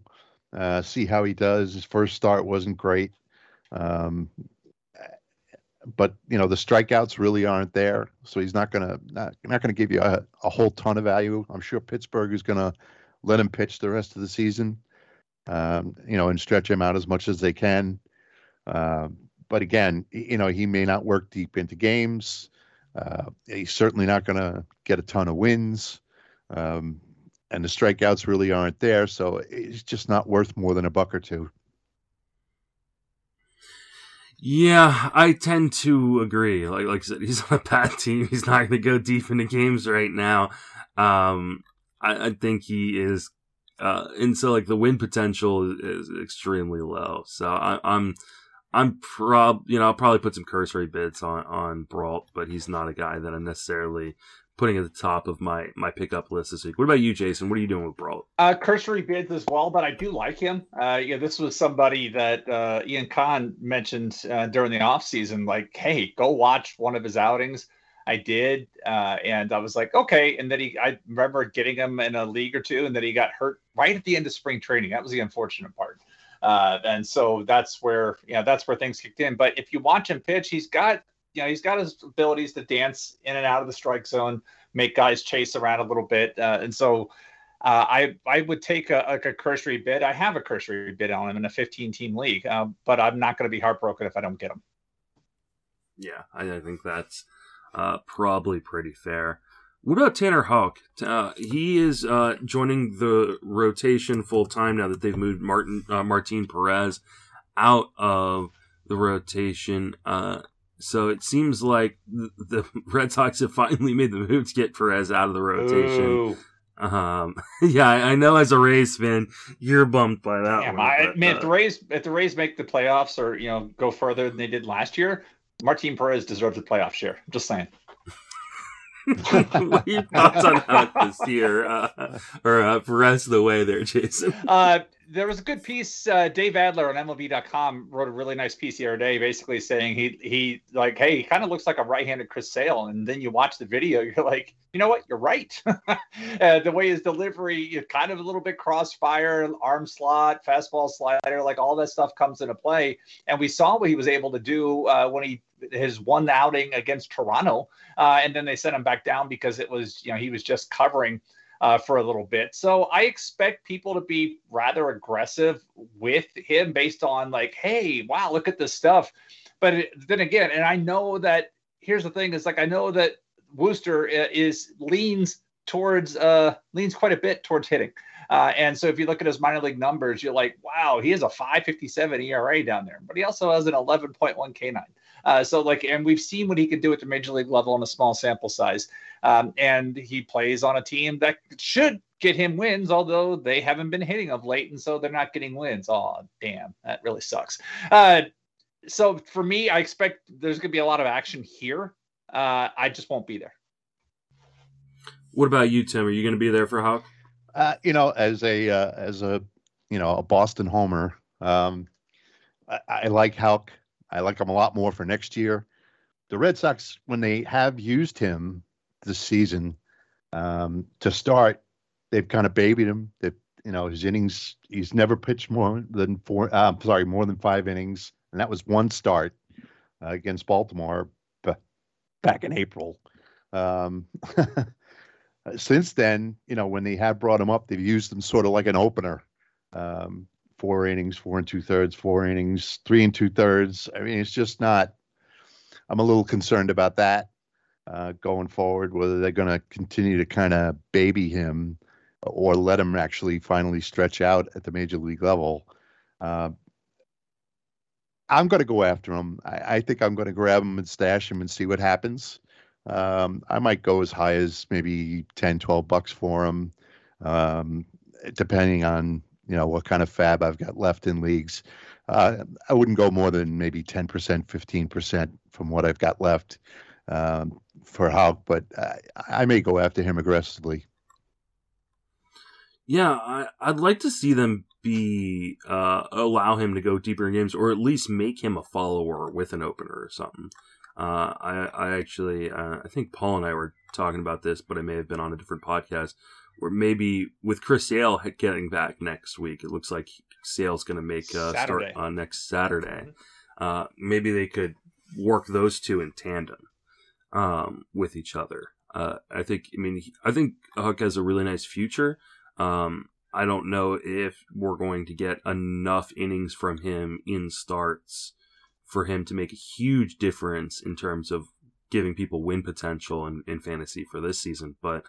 Speaker 3: Uh, see how he does. His first start wasn't great, um, but you know the strikeouts really aren't there, so he's not gonna not, not gonna give you a, a whole ton of value. I'm sure Pittsburgh is gonna let him pitch the rest of the season. Um, you know, and stretch him out as much as they can. Uh, but again, you know, he may not work deep into games. Uh, he's certainly not going to get a ton of wins. Um, and the strikeouts really aren't there. So it's just not worth more than a buck or two.
Speaker 1: Yeah, I tend to agree. Like like I said, he's [laughs] on a bad team. He's not going to go deep into games right now. Um, I, I think he is, uh, and so like the win potential is, is extremely low. So I, I'm I'm prob you know I'll probably put some cursory bids on on Brault, but he's not a guy that I'm necessarily putting at the top of my my pickup list this week. What about you, Jason? What are you doing with Brault?
Speaker 2: Uh, cursory bids as well, but I do like him. Uh, yeah, this was somebody that uh, Ian Kahn mentioned uh, during the off season. Like, hey, go watch one of his outings. I did, uh, and I was like, okay. And then he, I remember getting him in a league or two, and then he got hurt right at the end of spring training. That was the unfortunate part. Uh, and so that's where you know that's where things kicked in. But if you watch him pitch, he's got you know he's got his abilities to dance in and out of the strike zone, make guys chase around a little bit, uh, and so Uh, I I would take a, a cursory bid. I have a cursory bid on him in a 15 team league, uh, but I'm not going to be heartbroken if I don't get him.
Speaker 1: Yeah, I, I think that's uh, probably pretty fair. What about Tanner Houck? Uh, he is uh, joining the rotation full time now that they've moved Martin uh, Martin Perez out of the rotation. Uh, so it seems like the, the, [laughs] Red Sox have finally made the move to get Perez out of the rotation. Um, [laughs] yeah, I, know as a Rays fan, you're bummed by that.
Speaker 2: Damn, one, I, but, if the Rays if the Rays make the playoffs or you know go further than they did last year, Martin Perez deserves a playoff share. Just saying.
Speaker 1: What are your thoughts on that this year, uh, or uh, for rest of the way there, Jason?
Speaker 2: Uh, there was a good piece. Uh, Dave Adler on MLB.com wrote a really nice piece the other day, basically saying he he like, hey, he kind of looks like a right-handed Chris Sale, and then you watch the video, [laughs] you're like, you know what, you're right. [laughs] uh, the way his delivery, kind of a little bit crossfire, arm slot, fastball slider, like all that stuff comes into play, and we saw what he was able to do uh, when he his one outing against Toronto, uh, and then they sent him back down because it was you know he was just covering uh, for a little bit. So I expect people to be rather aggressive with him based on like, hey, wow, look at this stuff. But it, then again, and I know that here's the thing is like I know that Worcester uh, is leans towards uh leans quite a bit towards hitting. Uh, and so if you look at his minor league numbers, you're like, wow, he has a 557 ERA down there, but he also has an 11.1 K9. Uh, so like, and we've seen what he can do at the major league level on a small sample size. Um, and he plays on a team that should get him wins, although they haven't been hitting of late, and so they're not getting wins. Oh, damn, that really sucks. Uh, so for me, I expect there's going to be a lot of action here. Uh, I just won't be there.
Speaker 1: What about you, Tim? Are you going to be there for Houck?
Speaker 3: Uh, you know, as a uh, as a you know a Boston homer, um, I, I like Houck. I like him a lot more for next year. The Red Sox, when they have used him this season um, to start, they've kind of babied him. That you know his innings, he's never pitched more than four. Uh, sorry, more than five innings, and that was one start uh, against Baltimore b- back in April. Um, [laughs] since then, you know, when they have brought him up, they've used him sort of like an opener. Um, four innings, four and two thirds, four innings, three and two thirds. I mean, it's just not. I'm a little concerned about that uh, going forward. Whether they're going to continue to kind of baby him or let him actually finally stretch out at the major league level. Uh, I'm going to go after him. I, I think I'm going to grab him and stash him and see what happens. Um, I might go as high as maybe 10, 12 bucks for him, um, depending on you know what kind of FAAB I've got left in leagues. Uh, I wouldn't go more than maybe 10%, 15% from what I've got left um, for Houck, but I, I, may go after him aggressively.
Speaker 1: Yeah, I, would like to see them be uh, allow him to go deeper in games, or at least make him a follower with an opener or something. Uh, I, I actually, uh, I think Paul and I were talking about this, but I may have been on a different podcast or maybe with Chris Sale getting back next week, it looks like Sale's going to make a start on next Saturday. Mm-hmm. Uh, maybe they could work those two in tandem um, with each other. Uh, I think. I mean, I think Houck has a really nice future. Um, I don't know if we're going to get enough innings from him in starts for him to make a huge difference in terms of giving people win potential in, in fantasy for this season. But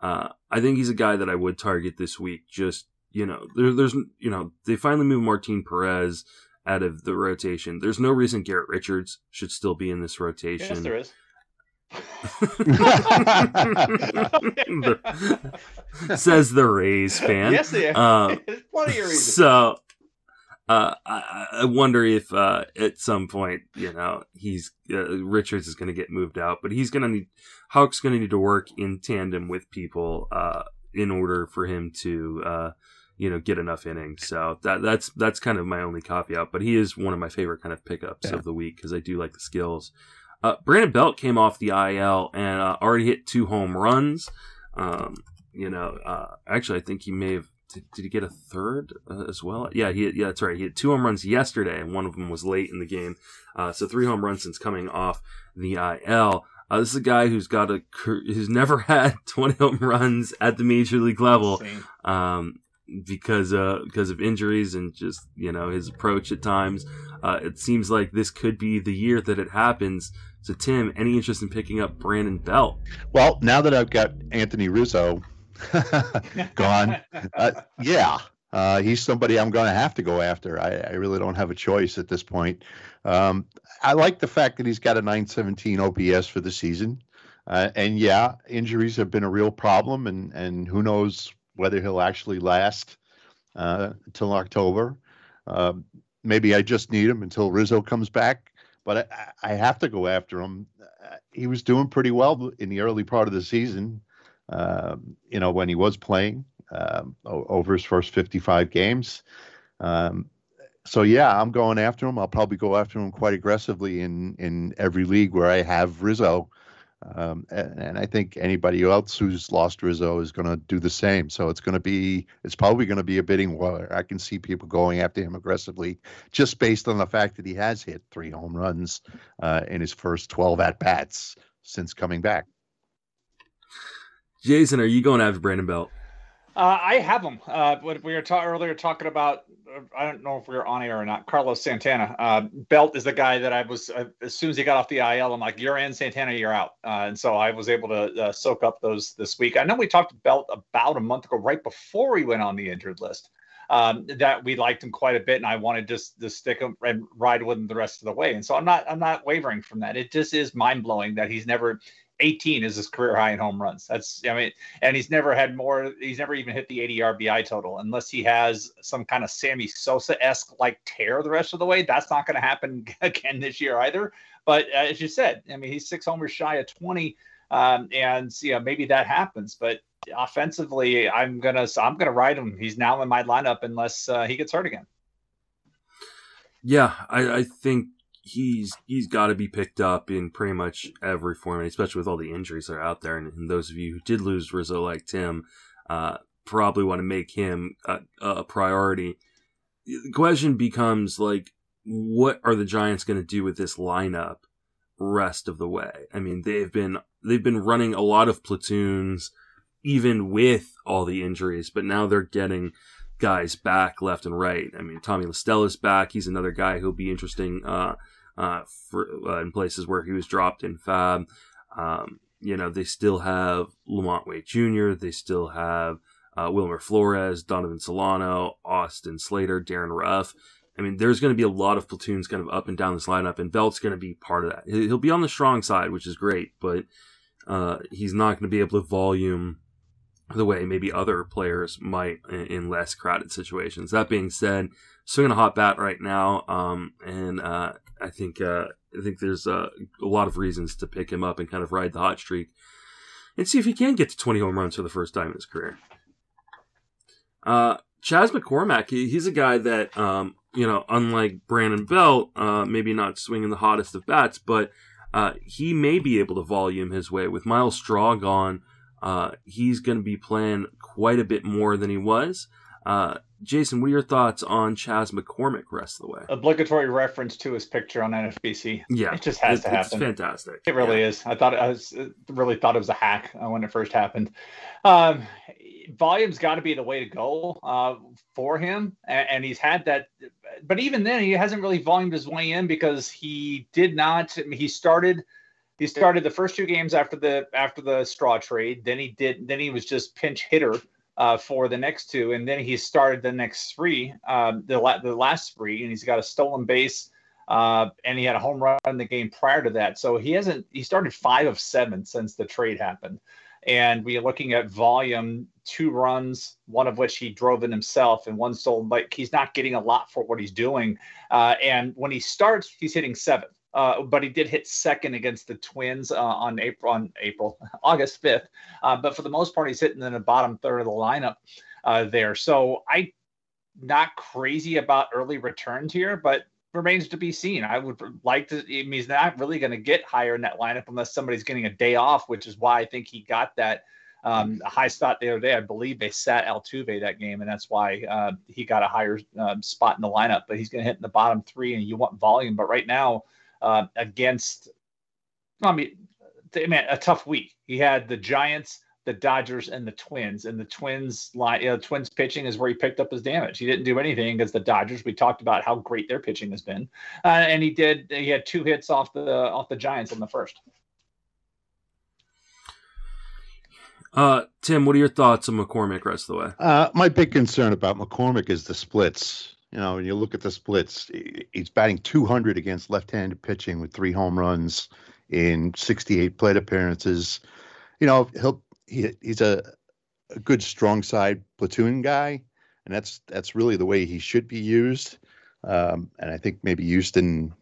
Speaker 1: uh, I think he's a guy that I would target this week. Just you know, there, there's you know they finally moved Martin Perez out of the rotation. There's no reason Garrett Richards should still be in this rotation.
Speaker 2: Yes, there is. [laughs]
Speaker 1: says the Rays fan.
Speaker 2: Yes, there um, [laughs] plenty of reasons.
Speaker 1: So uh, I, I, wonder if uh, at some point, you know, he's uh, Richards is going to get moved out, but he's going to need Houck's going to need to work in tandem with people uh, in order for him to, uh, you know, get enough innings. So that that's that's kind of my only caveat. But he is one of my favorite kind of pickups yeah. of the week because I do like the skills. Uh, Brandon Belt came off the IL and already hit two home runs. Um, you know, actually, I think he may have did, did he get a third uh, as well? Yeah, he yeah that's right. He had two home runs yesterday, and one of them was late in the game. Uh, so three home runs since coming off the IL. Uh, this is a guy who's got a who's never [laughs] had 20 home runs at the major league level, um, because uh because of injuries and just you know his approach at times. Uh, it seems like this could be the year that it happens. So Tim, any interest in picking up Brandon Belt?
Speaker 3: Well, now that I've got Anthony Rizzo [laughs] gone, uh, yeah, uh, he's somebody I'm going to have to go after. I, I, really don't have a choice at this point. Um, I like the fact that he's got a 917 OPS for the season. Uh, and yeah, injuries have been a real problem, and, and who knows whether he'll actually last uh, until October. Uh, maybe I just need him until Rizzo comes back, but I, I have to go after him. Uh, he was doing pretty well in the early part of the season, um, you know, when he was playing um, over his first 55 games. Um, so yeah, I'm going after him. I'll probably go after him quite aggressively in in every league where I have Rizzo. Um, and, and, I think anybody else who's lost Rizzo is going to do the same. So it's going to be, it's probably going to be a bidding war. I can see people going after him aggressively just based on the fact that he has hit three home runs uh, in his first 12 at bats since coming back.
Speaker 1: Jason, are you going after Brandon Belt?
Speaker 2: Uh, I have him. Uh, we were ta- earlier talking about. I don't know if we were on air or not. Carlos Santana. Uh, Belt is the guy that I was. Uh, as soon as he got off the IL, I'm like, "You're in, Santana. You're out." Uh, and so I was able to uh, soak up those this week. I know we talked Belt about a month ago, right before he went on the injured list. Um, that we liked him quite a bit, and I wanted just to stick him and ride with him the rest of the way. And so I'm not. I'm not wavering from that. It just is mind blowing that he's never 18 is his career high in home runs. That's I mean, and he's never had more. He's never even hit the 80 RBI total unless he has some kind of Sammy Sosa esque like tear the rest of the way. That's not going to happen [laughs] again this year either. But uh, as you said, I mean, he's six homers shy of 20, um, and you know maybe that happens. But offensively, I'm gonna I'm gonna ride him. He's now in my lineup unless uh, he gets hurt again.
Speaker 1: Yeah, I, I think he's he's got to be picked up in pretty much every format, especially with all the injuries that are out there. And, and those of you who did lose Rizzo, like Tim, uh, probably want to make him a, a, priority. The question becomes like, what are the Giants going to do with this lineup rest of the way? I mean, they've been they've been running a lot of platoons, even with all the injuries, but now they're getting guys back left and right. I mean, Tommy La Stella's back. He's another guy who'll be interesting. Uh, uh, for uh, in places where he was dropped in FAAB. Um, you know, they still have LaMonte Wade Jr., they still have uh, Wilmer Flores, Donovan Solano, Austin Slater, Darin Ruf. I mean, there's going to be a lot of platoons kind of up and down this lineup, and Belt's going to be part of that. He'll be on the strong side, which is great, but uh, he's not going to be able to volume the way maybe other players might in, in less crowded situations. That being said, swinging a hot bat right now, um, and uh, I think uh, I think there's uh, a lot of reasons to pick him up and kind of ride the hot streak and see if he can get to 20 home runs for the first time in his career. Uh, Chas McCormick, he, he's a guy that, um, you know, unlike Brandon Belt, uh, maybe not swinging the hottest of bats, but uh, he may be able to volume his way. With Myles Straw gone, uh, he's going to be playing quite a bit more than he was. Uh, Jason, what are your thoughts on Chas McCormick rest of the way?
Speaker 2: Obligatory reference to his picture on NFBC.
Speaker 1: Yeah,
Speaker 2: it just has
Speaker 1: it,
Speaker 2: to happen.
Speaker 1: It's fantastic.
Speaker 2: It really
Speaker 1: yeah.
Speaker 2: is. I thought I was really thought it was a hack uh, when it first happened. Um, volume's got to be the way to go uh, for him, and, and, he's had that. But even then, he hasn't really volumed his way in because he did not. I mean, he started. He started the first two games after the after the straw trade. Then he did. Then he was just pinch hitter uh, for the next two, and then he started the next three, um, the la- the last three, and he's got a stolen base, uh, and he had a home run in the game prior to that. So he hasn't. He started five of seven since the trade happened, and we're looking at volume, two runs, one of which he drove in himself, and one stolen. Like he's not getting a lot for what he's doing, uh, and when he starts, he's hitting seven. Uh, but he did hit second against the Twins uh, on April on April [laughs] August fifth. Uh, but for the most part, he's hitting in the bottom third of the lineup uh, there. So I not crazy about early returns here, but remains to be seen. I would like to. I mean, he's not really going to get higher in that lineup unless somebody's getting a day off, which is why I think he got that. Um, high spot the other day. I believe they sat Altuve that game, and that's why uh, he got a higher uh, spot in the lineup. But he's going to hit in the bottom three, and you want volume. But right now, uh, against. I mean, I mean, a tough week. He had the Giants, the Dodgers, and the Twins. And the Twins line, you know, Twins pitching is where he picked up his damage. He didn't do anything against the Dodgers. We talked about how great their pitching has been, uh, and he did. He had two hits off the off the Giants in the first.
Speaker 1: Uh, Tim, what are your thoughts on McCormick rest of the way?
Speaker 3: Uh, my big concern about McCormick is the splits. You know, when you look at the splits, he's batting 200 against left-handed pitching with three home runs in 68 plate appearances. You know, he'll he, he's a, a good strong side platoon guy, and that's that's really the way he should be used. Um, and I think maybe Houston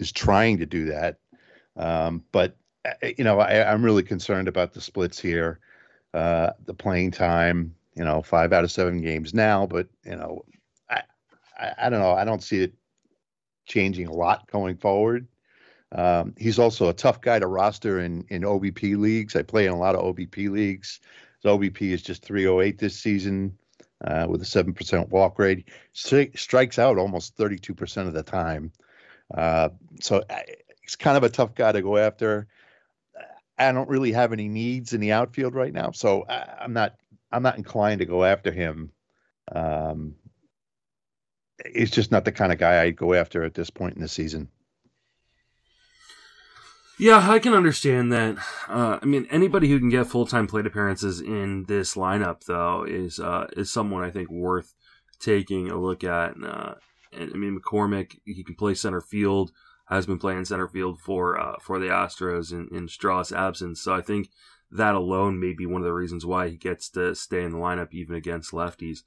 Speaker 3: is trying to do that. Um, but uh, you know, I, I'm really concerned about the splits here uh, the playing time. You know, five out of seven games now, but you know, I, I don't know. I don't see it changing a lot going forward. Um, he's also a tough guy to roster in in OBP leagues. I play in a lot of OBP leagues. His OBP is just 308 this season uh, with a 7% walk rate. Stri- strikes out almost 32% of the time. Uh, so I, he's kind of a tough guy to go after. I don't really have any needs in the outfield right now, so I, am not I'm not inclined to go after him. Um, he's just not the kind of guy I'd go after at this point in the season.
Speaker 1: Yeah, I can understand that. Uh, I mean, anybody who can get full time plate appearances in this lineup, though, is uh, is someone I think worth taking a look at. And, Uh, and I mean, McCormick, he can play center field has been playing center field for uh, for the Astros in, in Straw's absence. So I think that alone may be one of the reasons why he gets to stay in the lineup even against lefties.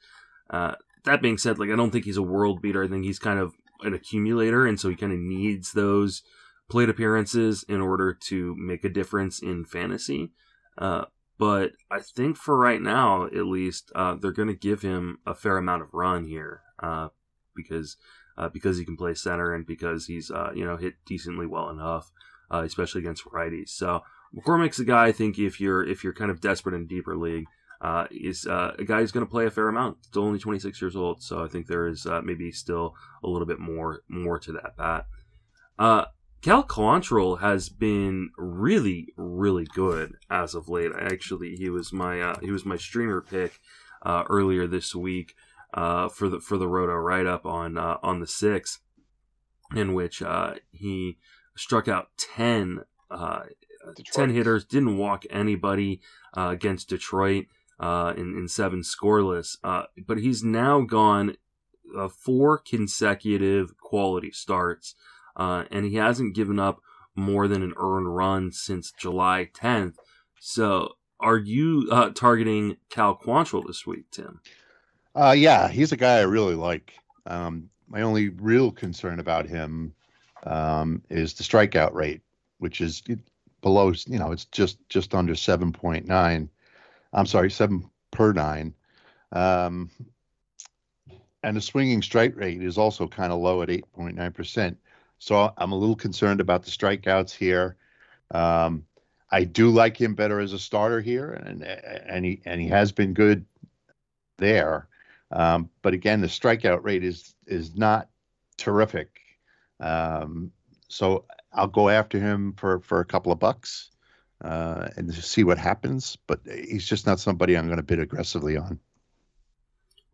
Speaker 1: Uh, that being said, like I don't think he's a world beater. I think he's kind of an accumulator, and so he kind of needs those plate appearances in order to make a difference in fantasy. Uh, but I think for right now, at least, uh, they're going to give him a fair amount of run here uh, because uh, because he can play center and because he's uh, you know hit decently well enough, uh, especially against righties. So McCormick's a guy I think if you're if you're kind of desperate in deeper league, uh, is uh, a guy who's going to play a fair amount. Still only 26 years old, so I think there is uh, maybe still a little bit more more to that bat. Cal Quantrill has been really, really good as of late. I actually, he was my he was my streamer pick earlier this week uh, for the for the Roto write up on uh, on the six, in which uh, he struck out ten uh, ten hitters, didn't walk anybody uh, against Detroit uh, in in seven scoreless, but he's now gone four consecutive quality starts, and he hasn't given up more than an earned run since July 10th. So, are you targeting Cal Quantrill this week, Tim?
Speaker 3: Uh, yeah, he's a guy I really like. Um, my only real concern about him um, is the strikeout rate, which is below. You know, it's just just under seven point nine. I'm sorry, seven per nine. Um, and the swinging strike rate is also kind of low at 8.9%. So I'm a little concerned about the strikeouts here. Um, I do like him better as a starter here, and and he and he has been good there. Um, but again, the strikeout rate is is not terrific. Um, so I'll go after him for for a couple of bucks uh, and see what happens. But he's just not somebody I'm going to bid aggressively on.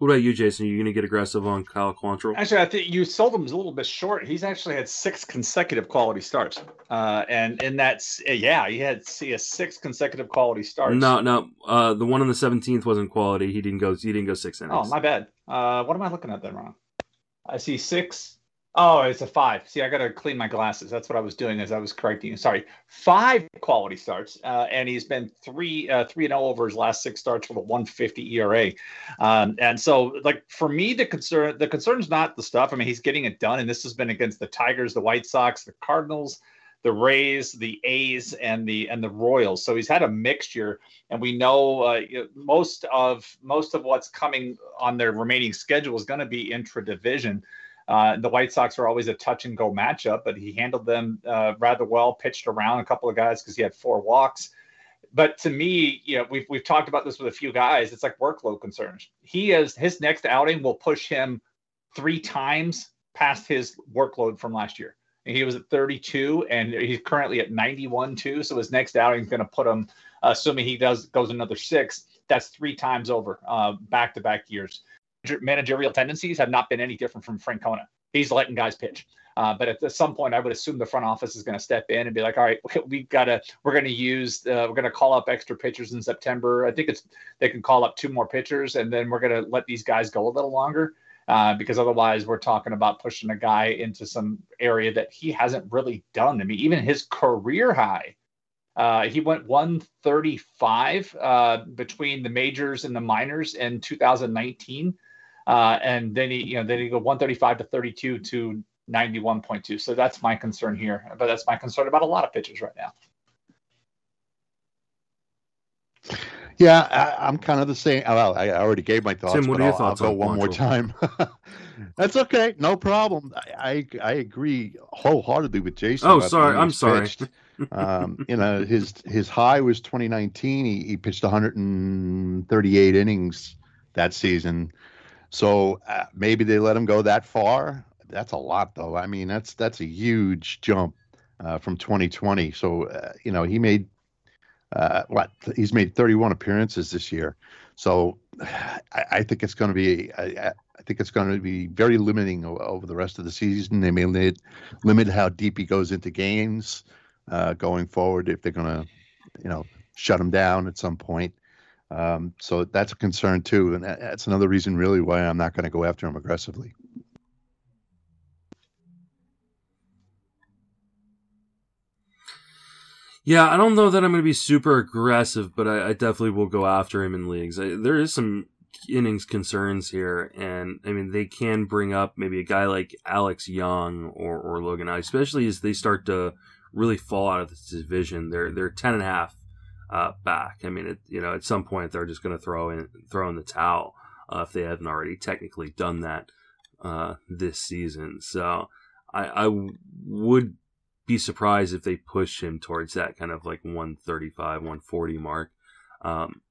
Speaker 1: What about you, Jason? Are you going to get aggressive on Kyle Quantrill?
Speaker 2: Actually, I think you sold him a little bit short. He's actually had six consecutive quality starts, uh, and and that's yeah, he had see a six consecutive quality starts.
Speaker 1: No, no, uh, the one on the seventeenth wasn't quality. He didn't go. He didn't go six innings.
Speaker 2: Oh, my bad. Uh, what am I looking at then Ron? I see six, Oh, it's a five. See, I got to clean my glasses. That's what I was doing as I was correcting you. Sorry, five quality starts, uh, and he's been three, uh, three and zero oh over his last six starts with a 150 ERA. Um, and so, like for me, the concern, the concern is not the stuff. I mean, he's getting it done, and this has been against the Tigers, the White Sox, the Cardinals, the Rays, the A's, and the and the Royals. So he's had a mixture, and we know uh, most of most of what's coming on their remaining schedule is going to be intra division. Uh, the White Sox are always a touch and go matchup, but he handled them uh, rather well, pitched around a couple of guys because he had four walks. But to me, you know, we've, we've talked about this with a few guys. It's like workload concerns. He is his next outing will push him three times past his workload from last year. He was at 32, and he's currently at 91 too. So his next outing is going to put him, assuming he does goes another six. That's three times over back to back years. Managerial tendencies have not been any different from Francona. He's letting guys pitch. Uh, but at some point, I would assume the front office is going to step in and be like, "All right, we've got to. We're going to use. Uh, we're going to call up extra pitchers in September. I think it's they can call up two more pitchers, and then we're going to let these guys go a little longer uh, because otherwise, we're talking about pushing a guy into some area that he hasn't really done. I mean, even his career high, uh, he went 135 uh, between the majors and the minors in 2019." Uh, and then he, you know, then he go 135 to 32 to 91.2. So that's my concern here. But that's my concern about a lot of pitchers right now.
Speaker 3: Yeah, I, am kind of the same. Well, I already gave my thoughts.
Speaker 1: Tim, what are your I'll, thoughts
Speaker 3: I'll go one more time. [laughs] That's okay, no problem. I, I, I agree wholeheartedly with Jason.
Speaker 1: Oh, sorry, I'm sorry.
Speaker 3: um, you know, [laughs] his his high was 2019. He, he pitched 138 innings that season. So uh, maybe they let him go that far that's a lot though. I mean, that's that's a huge jump uh, from 2020. So uh, you know, he made uh, what he's made 31 appearances this year. So [sighs] I, I think it's going to be I, I, think it's going to be very limiting over the rest of the season. They may limit, limit how deep he goes into games uh, going forward if they're going to you know shut him down at some point. Um, so that's a concern too, and that's another reason really why I'm not going to go after him aggressively.
Speaker 1: Yeah, I don't know that I'm going to be super aggressive, but I, I definitely will go after him in leagues. I, there is some innings concerns here, and I mean they can bring up maybe a guy like Alex Young or, or Logan, I, especially as they start to really fall out of this division. They're they're ten and a half uh, back. I mean, it, you know, at some point they're just going to throw in throw in the towel uh, if they haven't already technically done that uh, this season. So I, I would be surprised if they push him towards that kind of like 135, 140 mark. Um,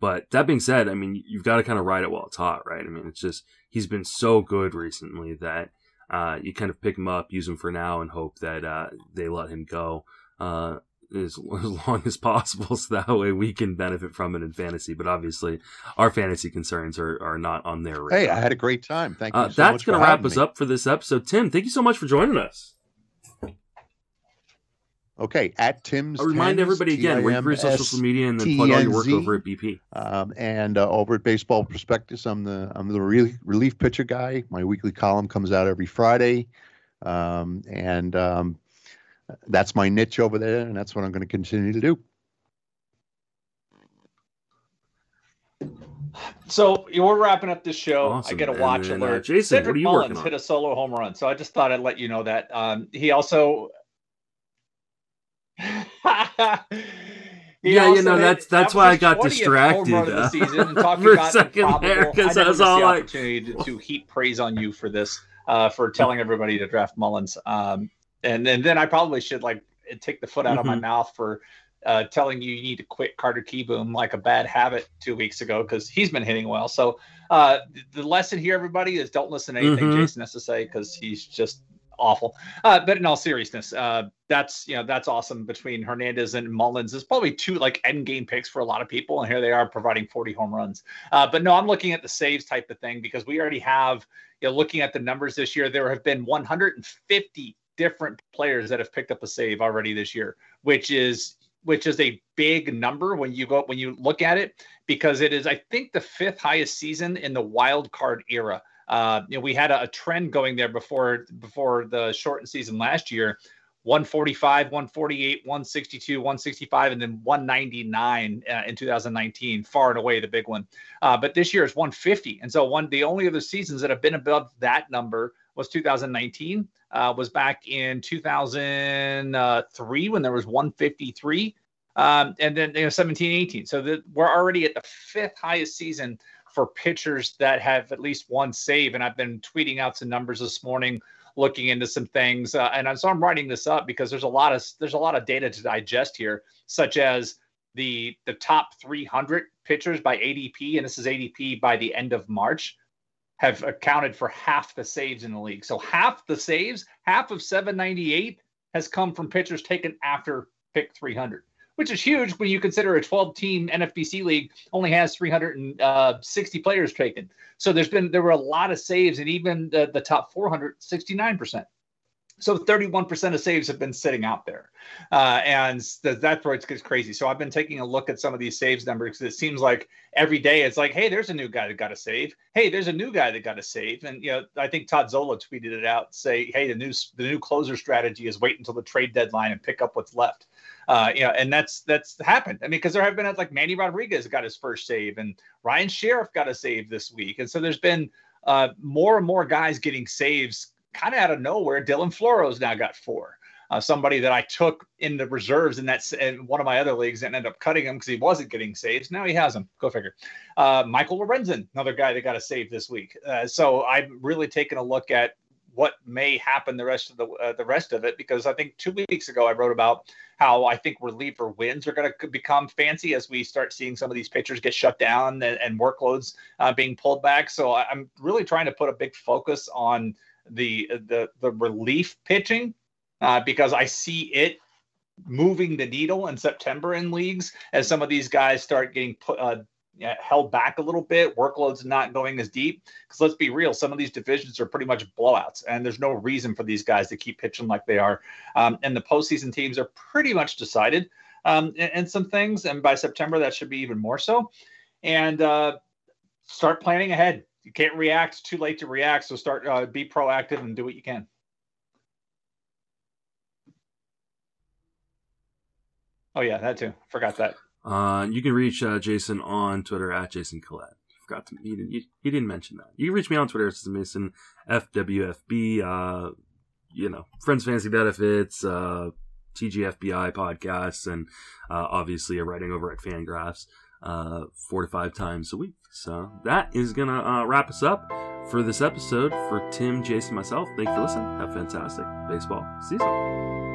Speaker 1: but that being said, I mean, you've got to kind of ride it while it's hot, right? I mean, it's just he's been so good recently that uh, you kind of pick him up, use him for now, and hope that uh, they let him go uh, as, [laughs] as long as possible, so that way we can benefit from it in fantasy. But obviously, our fantasy concerns are, are not on their
Speaker 3: radar. Hey, I had a great time. Thank
Speaker 1: uh,
Speaker 3: you.
Speaker 1: So that's going to wrap us me. up for this episode. Tim, thank you so much for joining us.
Speaker 3: Okay, at Tim's.
Speaker 1: I'll remind everybody again where you social media and then plug all your work over at BP.
Speaker 3: Um, and uh, over at Baseball Prospectus, I'm the I'm the relief, relief pitcher guy. My weekly column comes out every Friday, um, and um, that's my niche over there, and that's what I'm going to continue to do.
Speaker 2: So we're wrapping up this show. Awesome. I get a watch
Speaker 1: and,
Speaker 2: alert.
Speaker 1: Uh, Jason,
Speaker 2: Cedric
Speaker 1: what are you
Speaker 2: Mullins
Speaker 1: working on?
Speaker 2: hit a solo home run, so I just thought I'd let you know that. Um, he also [laughs]
Speaker 1: yeah, you know that's that's that why I got distracted uh, [laughs] for a second there because I was all the like,
Speaker 2: opportunity to, to, heap praise on you for this, uh, for telling everybody to draft Mullins, um, and and then I probably should like take the foot out mm-hmm. of my mm-hmm. mouth for uh, telling you you need to quit Carter Kieboom like a bad habit two weeks ago because he's been hitting well. So uh, the lesson here, everybody, is don't listen to anything mm-hmm. Jason has to say because he's just awful. Uh, but in all seriousness, uh, that's you know that's awesome between Hernandez and Mullins. Is probably two like end game picks for a lot of people, and here they are providing 40 home runs. Uh, but no, I'm looking at the saves type of thing because we already have you know looking at the numbers this year, there have been 150 different players that have picked up a save already this year, which is which is a big number when you go when you look at it because it is I think the fifth highest season in the wild card era. Uh, you know, we had a, a, trend going there before before the shortened season last year. 145, 148, 162, 165, and then 199 uh, in 2019, far and away the big one. Uh, but this year is 150, and so one the only other seasons that have been above that number was 2019. Uh, was back in 2003 when there was 153, um, and then you know 17, 18. So the, we're already at the fifth highest season for pitchers that have at least one save. And I've been tweeting out some numbers this morning, looking into some things. Uh, and so I'm writing this up because there's a lot of there's a lot of data to digest here, such as the the top 300 pitchers by ADP, and this is ADP by the end of March, have accounted for half the saves in the league. So half the saves, half of 798 has come from pitchers taken after pick 300, which is huge when you consider a 12 team NFBC league only has 360 uh, players taken. So there's been there were a lot of saves, and even the, the top 400, 69 percent. So 31% of saves have been sitting out there. Uh, and that's where it gets crazy. So I've been taking a look at some of these saves numbers because it seems like every day it's like, hey, there's a new guy that got a save. Hey, there's a new guy that got a save. And you know, I think Todd Zola tweeted it out, say, hey, the new the new closer strategy is wait until the trade deadline and pick up what's left. Uh, you know, and that's that's happened. I mean, because there have been like Manny Rodriguez got his first save, and Ryan Sherriff got a save this week, and so there's been uh, more and more guys getting saves kind of out of nowhere, Dylan Floro's now got four. Uh, somebody that I took in the reserves in that in one of my other leagues and ended up cutting him because he wasn't getting saves. Now he has them. Go figure. Uh, Michael Lorenzen, another guy that got a save this week. Uh, so I'm really taking a look at what may happen the rest of the uh, the rest of it because I think two weeks ago I wrote about how I think reliever wins are going to become fancy as we start seeing some of these pitchers get shut down and, and workloads uh, being pulled back. So I'm really trying to put a big focus on the the the relief pitching uh, because I see it moving the needle in September in leagues as some of these guys start getting put uh, held back a little bit. Workloads not going as deep because let's be real, some of these divisions are pretty much blowouts, and there's no reason for these guys to keep pitching like they are. Um, and the postseason teams are pretty much decided um, and, some things, and by September that should be even more so. And uh, start planning ahead you can't react too late to react. So start uh, be proactive and do what you can. Oh yeah, that too. Forgot that.
Speaker 1: Uh, you can reach uh, Jason on Twitter at Jason Collette. Forgot to he didn't, didn't mention that. You can reach me on Twitter at Mason FWFB. Uh, you know, Friends Fantasy Benefits, uh, TGFBI podcasts, and uh, obviously a writing over at Fangraphs uh, four to five times a week. So that is going to uh, wrap us up for this episode. For Tim, Jason, myself, thank you for listening. Have a fantastic baseball season.